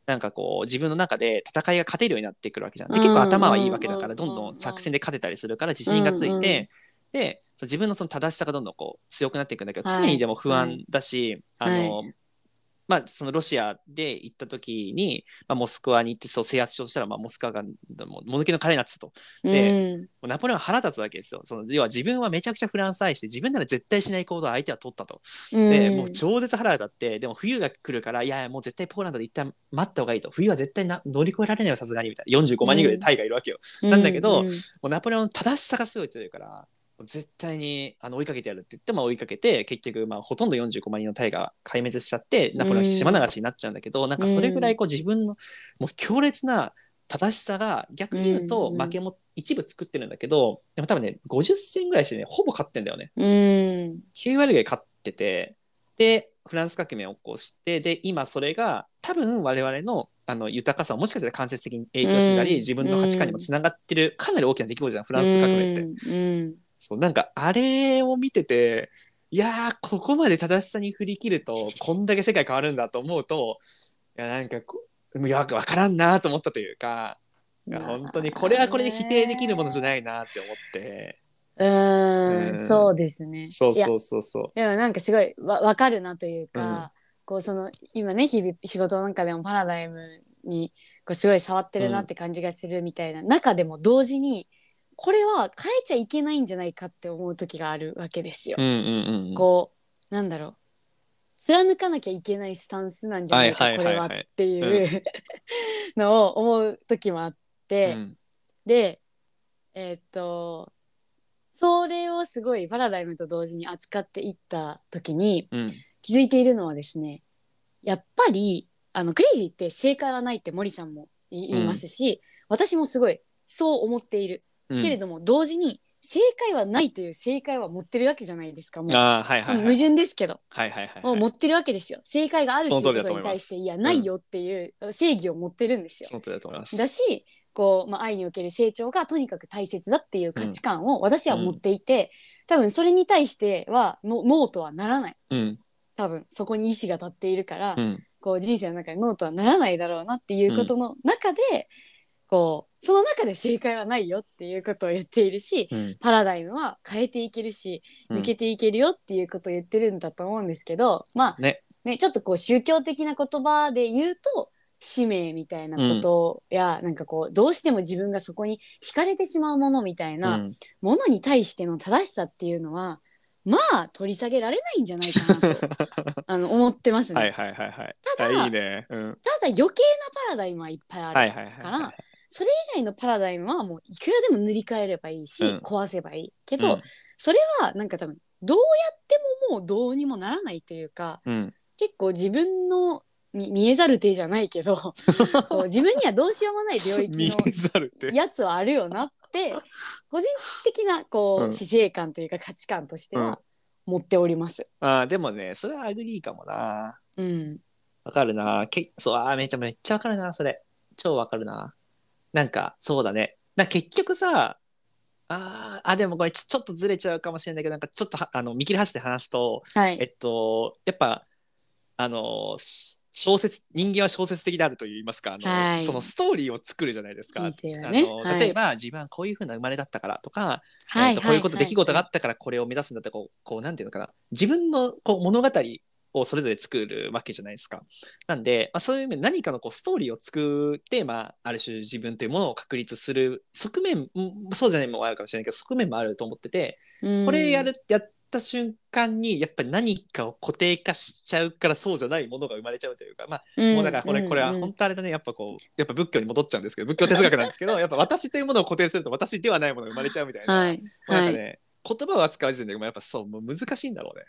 なんかこう自分の中で戦いが勝てるようになってくるわけじゃん。で結構頭はいいわけだからどんどん作戦で勝てたりするから自信がついてで自分のその正しさがどんどんこう強くなっていくんだけどはい常にでも不安だしあのまあ、そのロシアで行った時に、まあ、モスクワに行ってそう制圧しようとしたら、まあ、モスクワがもうもぬけの彼になってたと。でうんナポレオンは腹立つわけですよ。その要は自分はめちゃくちゃフランス愛して自分なら絶対しない行動を相手は取ったと。で、うんもう超絶腹が立ってでも冬が来るからいやいやもう絶対ポーランドで一旦待った方がいいと冬は絶対な乗り越えられないよさすがにみたいな45万人ぐらいでタイがいるわけよ。なんだけどうんもうナポレオンの正しさがすごい強いから絶対にあの追いかけてやるって言っても追いかけて結局まあほとんど45万人のタイが壊滅しちゃってナポレオン島流しになっちゃうんだけど、なんかそれぐらいこう自分のもう強烈な正しさが逆に言うとうん負けも一部作ってるんだけど、でも多分ね50戦ぐらいしてねほぼ勝ってんだよね。うん。9割ぐらい勝っててでフランス革命を起こしてで今それが多分我々のあの豊かさをもしかしたら間接的に影響してたり、うん。自分の価値観にもつながってるかなり大きな出来事じゃんフランス革命って。うんそうなんかあれを見てていやーここまで正しさに振り切るとこんだけ世界変わるんだと思うといやなんかこいや分からんなと思ったというかいや本当にこれはこれで否定できるものじゃないなって思って。うんん。そうですね。いやそうそうそう。そう。でもなんかすごいわ分かるなというか、うん。こうその今ね日々仕事の中でもパラダイムにこうすごい触ってるなって感じがするみたいな、中でも同時にこれは変えちゃいけないんじゃないかって思う時があるわけですよ。うんうんうんうん。こうなんだろう。貫かなきゃいけないスタンスなんじゃないか、はいはいはいはい。これはっていう、のを思う時もあって、うん。でえーっとそれをすごいパラダイムと同時に扱っていった時にうん。気づいているのはですねやっぱりあのクレイジーって正解はないって森さんも言いますし、私もすごいそう思っている、うん。けれども同時に正解はないという正解は持ってるわけじゃないですかもう、ああはいはいはい。矛盾ですけど。はいはいはい、もう持ってるわけですよ。正解があるっていうその通りことにだと思います。対していやないよっていう正義を持ってるんですよ。そ。の通りだと思います。だしこう、まあ、愛における成長がとにかく大切だっていう価値観を私は持っていて、多分それに対してはのノーとはならない。うん。多分そこに意志が立っているから、うん。こう人生の中でノーとはならないだろうなっていうことの中で、こうその中で正解はないよっていうことを言っているしうんパラダイムは変えていけるしうん抜けていけるよっていうことを言ってるんだと思うんですけど、まあねねちょっとこう宗教的な言葉で言うと使命みたいなことや、なんかこうどうしても自分がそこに惹かれてしまうものみたいなうんものに対しての正しさっていうのはまあ取り下げられないんじゃないかなと あの思ってますね。はいはいはいはい。ただあいいね。うん。ただ余計なパラダイムはいっぱいある。はいはいはいはい。それ以外のパラダイムはもういくらでも塗り替えればいいし、うん壊せばいいけど、うんそれはなんか多分どうやってももうどうにもならないというかうん結構自分のみ見えざる手じゃないけど こう自分にはどうしようもない領域見のえざるって。やつはあるよなって 個人的なこう、うん死生観というか価値観としては持っております。ああでもねそれは agree かもな。うん、わかるな。けそうあーめちゃめっちゃわかるなそれ。超わかるな。なんかそうだね。な結局さあーあでもこれちょっとずれちゃうかもしれないけどなんかちょっとはあの見切り発して話すとはい、えっとやっぱあのし小説人間は小説的であると言いますかあの、はい。そのストーリーを作るじゃないですか。ね。あのはい。例えば、自分はこういうふうな生まれだったからとか、はい。えーとこういうこと、はい。出来事があったからこれを目指すんだってこうこうなんていうのかな。自分のこう物語をそれぞれ作るわけじゃないですか。なんで、まあ、そういう意味で何かのこうストーリーを作って、まあ、ある種自分というものを確立する側面うんそうじゃないもあるかもしれないけど側面もあると思っててうんこれやるやった瞬間にやっぱり何かを固定化しちゃうからそうじゃないものが生まれちゃうというか、まあ、うんもうだからこれこれはうん本当あれだねやっぱこうやっぱ仏教に戻っちゃうんですけど仏教哲学なんですけどやっぱ 私というものを固定すると私ではないものが生まれちゃうみたいな。はいなんかはいね、言葉を扱う時点でもやっぱそう難しいんだろうね。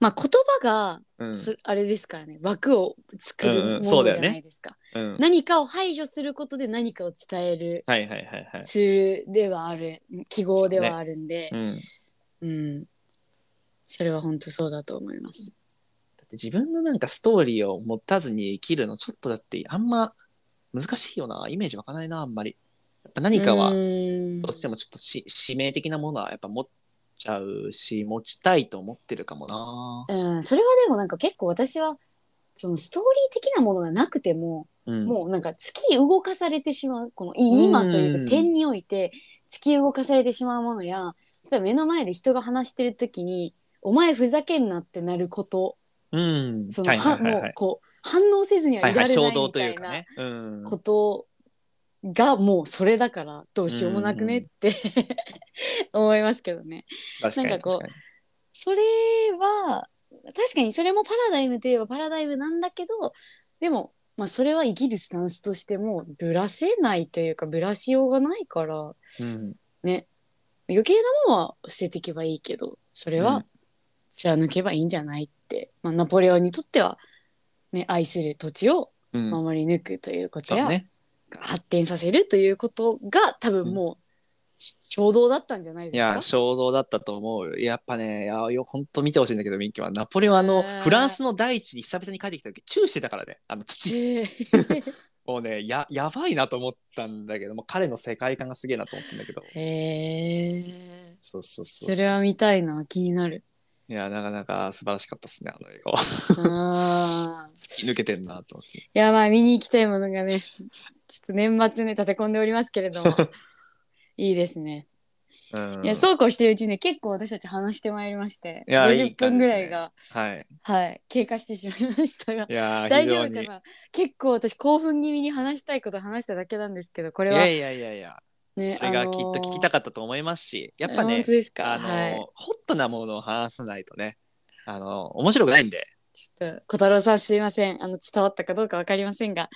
まあ言葉がうん。そあれですからね。枠を作るうんうん。ものじだよね。ないですか、うん。何かを排除することで何かを伝えるはいはいはいはい。ツールではある。記号ではあるんで。うん。だうん。それは本当そうだと思います。って自分のなんかストーリーを持たずに生きるのちょっとだってあんま難しいよな。イメージ湧かないなあんまり。やっぱ何かはどうしてもちょっとし使命的なものはやっぱ持っちゃうし持ちたいと思ってるかもな。うん、それはでもなんか結構私はそのストーリー的なものがなくても、うん。もうなんか突き動かされてしまうこの今といううんか点において突き動かされてしまうものや例えば目の前で人が話してる時に「お前ふざけんな」ってなること。うん。その、はいはいはいはもはいうこう反応せずにははいいはいられない衝動といみたいうなかね。うん。ことがもうそれだからどうしようもなくねって 思いますけどね。確かになんかこうそれは確かにそれもパラダイムといえばパラダイムなんだけどでも、まあ、それは生きるスタンスとしてもぶらせないというかぶらしようがないからうん。ね。余計なものは捨てていけばいいけどそれはうん。貫けばいいんじゃないって、まあ、ナポレオンにとっては、ね、愛する土地をうん。守り抜くということや、そうね発展させるということが多分もう衝動だったんじゃないいですか？や衝動だったと思う。やっぱねいやよ本当見てほしいんだけどミッキーは。ナポレオンあのうんフランスの大地に久々に帰ってきた時チューしてたからね。あの土へー。もうねややばいなと思ったんだけども彼の世界観がすげえなと思ったんだけど。へえそうそうそそう。れは見たいな気になるいやなかなか素晴らしかったですねあの映画は。あー。突き抜けてんなと思って。いやまあ見に行きたいものがね ちょっと年末ね立て込んでおりますけれども。いいですね、うん。いやそうこうしてるうちにね結構私たち話してまいりましていやいい50分ぐらいがはい。はい経過してしまいましたが。いやー大非常に丈夫かな？結構私興奮気味に話したいこと話しただけなんですけどこれは。いやいやいやいやねそれがきっと聞きたくかったと思いますし、やっぱ本ねあの、はい。ホットなものを話さないとねあの面白くないんで。ちょっと小太郎さんすいません。あの伝わったかどうかわかりませんが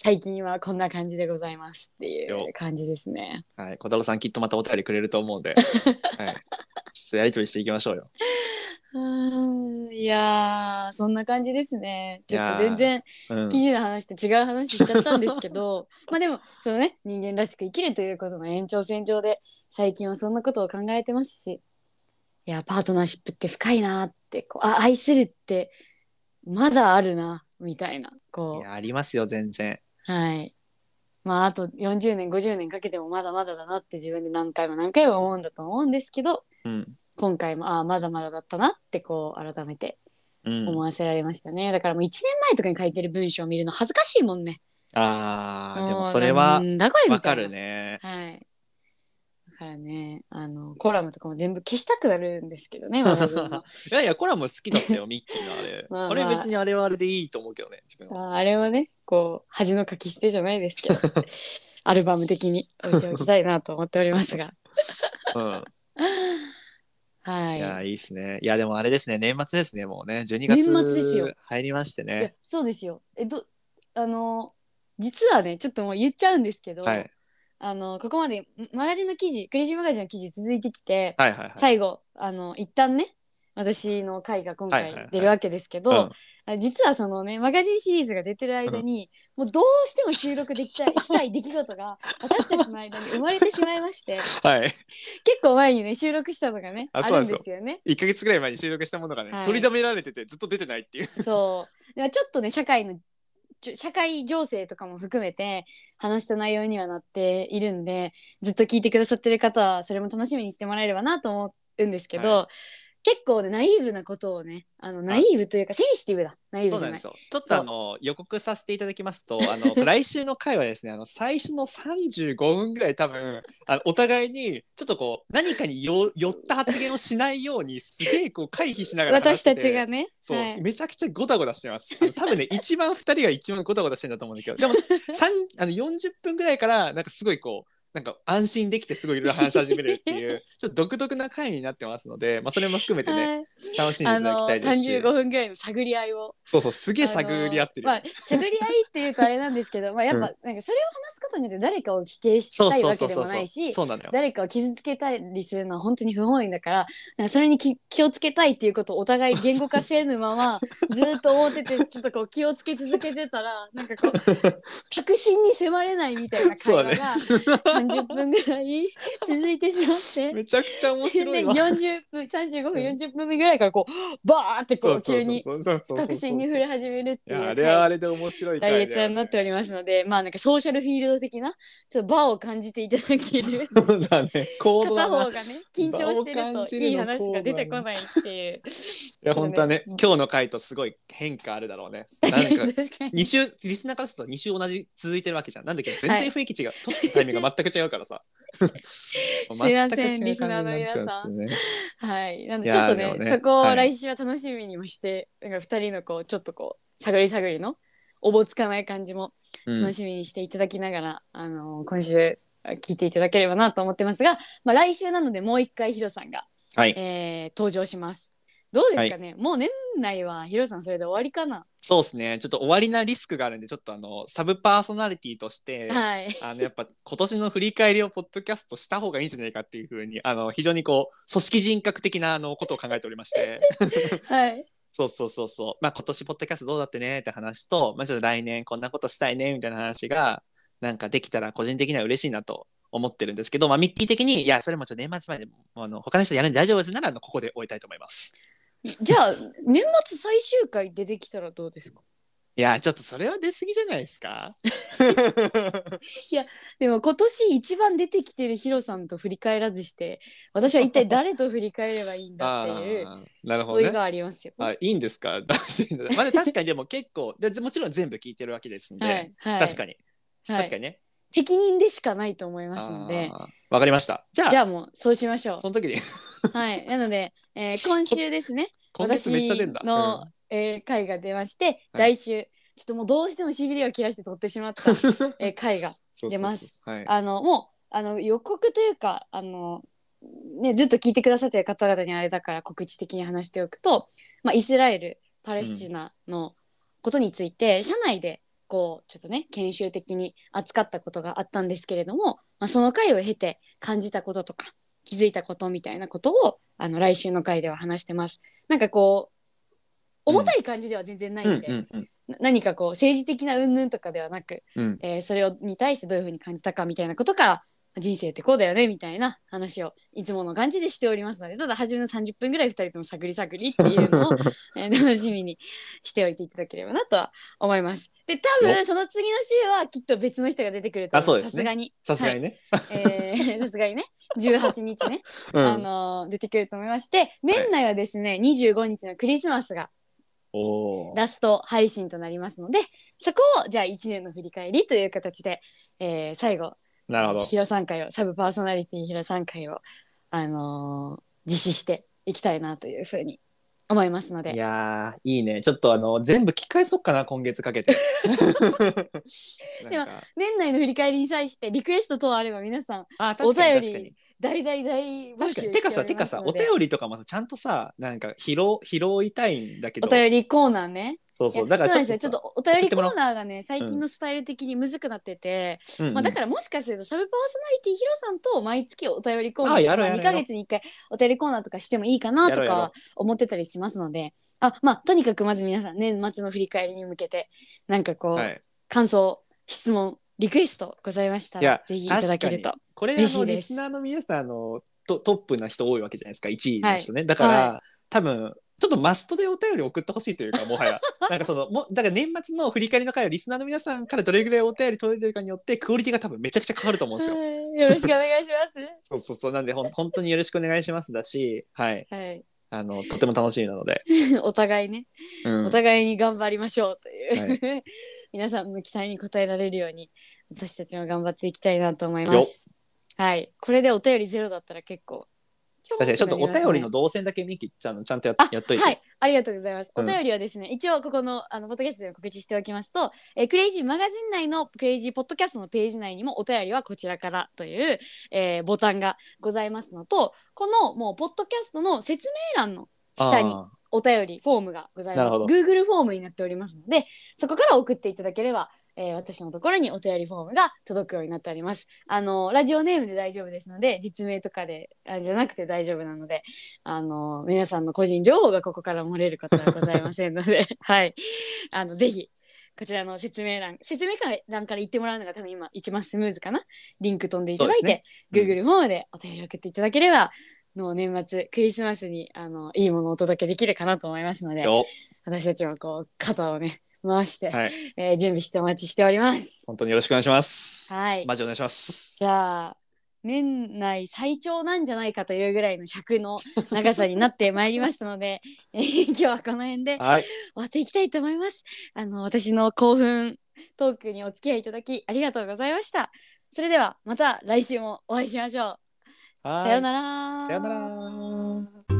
最近はこんな感じでございますっていう感じですね。はい、小太郎さんきっとまたお便りくれると思うんで、はい、ちょっとやりとりしていきましょうよ。うーん。いやーそんな感じですね。ちょっと全然うん。記事の話と違う話しちゃったんですけど。まあでもそのね人間らしく生きるということの延長線上で最近はそんなことを考えてますし。いやパートナーシップって深いなってこうあ愛するってまだあるなみたいないこやありますよ全然。うはい。まああと40年50年かけてもまだまだだなって自分で何回も何回も思うんだと思うんですけどうん。今回もああまだまだだったなってこう改めてうん、思わせられましたね、だからもう1年前とかに書いてる文章を見るの恥ずかしいもんね。あーでもうそれはなんだこれみたいな。わかるね。はい。だからねあのコラムとかも全部消したくなるんですけどね いやいやコラム好きだったよ ミッキーのあれ。まあまあ。あれ別にあれはあれでいいと思うけどね自分は。ああれはねこう恥の書き捨てじゃないですけど アルバム的に置いておきたいなと思っておりますが。うん、はい。いやいいっすね。いやでもあれですね年末ですねもうね。12月年末ですよ。入りましてね。そうですよ。えどあの実はねちょっともう言っちゃうんですけど、はいあのここまでマガジンの記事クレイジーマガジンの記事続いてきて、はいはいはい。最後あの一旦ね私の回が今はいはいはい回出るわけですけど、うんあ実はそのねマガジンシリーズが出てる間に、もうどうしても収録できたいしたい出来事が私たちの間に生まれてしまいましてはい。結構前にね収録したのがねあるんですよね。1ヶ月ぐらい前に収録したものがね、はい取りだめられててずっと出てないっていう。そうちょっとね社会の社会情勢とかも含めて話した内容にはなっているんでずっと聞いてくださってる方はそれも楽しみにしてもらえればなと思うんですけど、は結構ねナイーブなことをねあのナイーブというかセンシティブだナイーブじゃないそうなんですよ。ちょっとあの予告させていただきますと、あの 来週の回はですね、あの最初の35分ぐらい多分あのお互いにちょっとこう何かによ寄った発言をしないようにすげえこう回避しながら話私しててたちがねそう、はいめちゃくちゃゴタゴタしてます。あの多分ね 一番二人が一番ゴタゴタしてんだと思うんだけど、でも三あの40分ぐらいからなんかすごいこう。なんか安心できてすごいいろいろ話し始めるっていう ちょっと独特な回になってますので、まあ、それも含めてね、はい。楽しんでいただきたいですし。35分ぐらいの探り合いを。そうそうすげえ探り合ってる。まあ、探り合いっていうとあれなんですけど、まあ、やっぱ、うなんかそれを話すことによって誰かを否定したいわけでもないしそうなのよ。誰かを傷つけたりするのは本当に不本意だからなんかそれに気気をつけたいっていうことをお互い言語化せぬまま ずっと思っててちょっとこう気をつけ続けてたらなんかこう確信に迫れないみたいな会話が30分ぐらい続いてしまって。めちゃくちゃ面白でいわ。40分35分40分目ぐらいからこうバーってこそう急に確信に触れ始めるっていう。あれはあれで面白い来回月になっておりますので、まあなんかソーシャルフィールド的なちょっと場を感じていただける。そうだね。片方がね緊張してるといい話が出てこないっていう。いや本当はね今日の回とすごい変化あるだろうね。なんか確かに。2週リスナーからすると2週同じ続いてるわけじゃん。なんだけど全然雰囲気違う、撮ったタイミングが全く違うからさ。すいませんリスナーの皆さん。ね、はい。なんでちょっとねねそこをはい。来週は楽しみにもして、なんか二人のこうちょっとこう探り探りのおぼつかない感じもうん。楽しみにしていただきながら、あの今週聞いていただければなと思ってますが、まあ来週なのでもう一回ヒロさんが、はい。えー登場します。どうですかね、もう年内はヒロさんそれで終わりかな？そうですねちょっと終わりなリスクがあるんでちょっとあのサブパーソナリティとして、はい。あのやっぱ今年の振り返りをポッドキャストした方がいいんじゃないかっていうふうにあの非常にこう組織人格的なあのことを考えておりまして はい。そうそうそうそうまあ今年ポッドキャストどうだってね？って話と、まあ、ちょっと来年こんなことしたいね？みたいな話がなんかできたら個人的には嬉しいなと思ってるんですけど、まあ、ミッキー的にいやそれもちょっと年末まであの他の人やるんで大丈夫ですならここで終えたいと思います。じゃあ年末最終回出てきたらどうですか？いやちょっとそれは出過ぎじゃないですか？でも今年一番出てきてるヒロさんと振り返らずして私は一体誰と振り返ればいいんだっていう あーなるほどね。問いがありますよ。あいいんですか？まあ、確かにでも結構でもちろん全部聞いてるわけですんで、はいはい。確かに、はい。確かにね。適任でしかないと思いますので。わかりました。じゃあじゃあもうそうしましょう。その時に。はい、なので、えー今週ですね。今月めっちゃ出んだ。私の、えー回が出まして、はい。来週ちょっともうどうしてもしびれを切らして撮ってしまった、えー回がそうそうそう出ます。はい、あのもうあの予告というかあの、ね、ずっと聞いてくださってる方々にあれだから告知的に話しておくと、まあ、イスラエルパレスチナのことについて、社内でこうちょっとね研修的に扱ったことがあったんですけれども、まあ、その回を経て感じたこととか気づいたことみたいなことをあの来週の回では話してます。なんかこう重たい感じでは全然ないうんんで、うんうん。な何かこう政治的な云々とかではなく、うん。えーそれをに対してどういうふうに感じたかみたいなことから人生ってこうだよねみたいな話をいつもの感じでしておりますのでただ初めの30分ぐらい2人とも探り探りっていうのを、えー楽しみにしておいていただければなとは思います。で多分その次の週はきっと別の人が出てくると思う。あそうですね。さすがに。さすがにね、はい。えー さすがにね。18日ね、うん。あのー出てくると思いまして年内はですね、25日のクリスマスがラスト配信となりますのでそこをじゃあ1年の振り返りという形で、えー最後なるほど。ヒロさん会をサブパーソナリティヒロさん会を、あのー実施していきたいなというふうに思いますので。いやーいいね。ちょっとあの全部聞き返そうかな今月かけて。でも年内の振り返りに際してリクエスト等あれば皆さんあ確かに大大大募集して。かにてかさてかさお便りとかもさちゃんとさなんか拾拾いたいんだけど。お便りコーナーねそうそう。だからちょっとちょっとお便りコーナーがね最近のスタイル的にむずくなってて、うん。うん。まあ、だからもしかするとサブパーソナリティヒロさんと毎月お便りコーナあーとか2やろうやろうヶ月に1回お便りコーナーとかしてもいいかなとか思ってたりしますので。あまあとにかくまず皆さん年末の振り返りに向けてなんかこう、はい。感想質問リクエストございましたらぜひいただけると確これあのリスナーの皆さんあのトトップな人多いわけじゃないですか。1位の人ね、だから、は多分ちょっとマストでお便り送ってほしいというか もはや。なんかそのもだから年末の振り返りの回はリスナーの皆さんからどれぐらいお便り届いてるかによってクオリティが多分めちゃくちゃ変わると思うんですよ。はい。よろしくお願いします。そうそうそう。なんでほん本当によろしくお願いしますだし、はい、はい。あのとても楽しみなので、お互いね。うん。お互いに頑張りましょうという、は 皆さんの期待に応えられるように私たちも頑張っていきたいなと思います。はい、これでお便りゼロだったら結構確かにちょっとお便りの動線だけミキちゃんのちゃんとやあやっといて。はい、ありがとうございます。うんお便りはですね、一応ここのあのポッドキャストでも告知しておきますと、えークレイジーマガジン内のクレイジーポッドキャストのページ内にもお便りはこちらからという、えーボタンがございますのと、このもうポッドキャストの説明欄の下にあお便りフォームがございます。Google フォームになっておりますので、そこから送っていただければ、えー私のところにお便りフォームが届くようになっております。あのラジオネームで大丈夫ですので、実名とかであじゃなくて大丈夫なので、あの皆さんの個人情報がここから漏れることはございませんので、はい、あのぜひ。こちらの説明欄説明欄から言ってもらうのが多分今一番スムーズかな？リンク飛んでいただいて、ねうん Google フォームでお便り送っていただければの年末クリスマスにあのいいものをお届けできるかなと思いますので私たちもこう肩をね回して、はい。えー準備してお待ちしております本当によろしくお願いします。はいマジお願いします。じゃあ年内最長なんじゃないかというぐらいの尺の長さになってまいりましたので、えー今日はこの辺で終はい。わっていきたいと思いますあの私の興奮トークにお付き合いいただきありがとうございましたそれではまた来週もお会いしましょうさようならさようなら。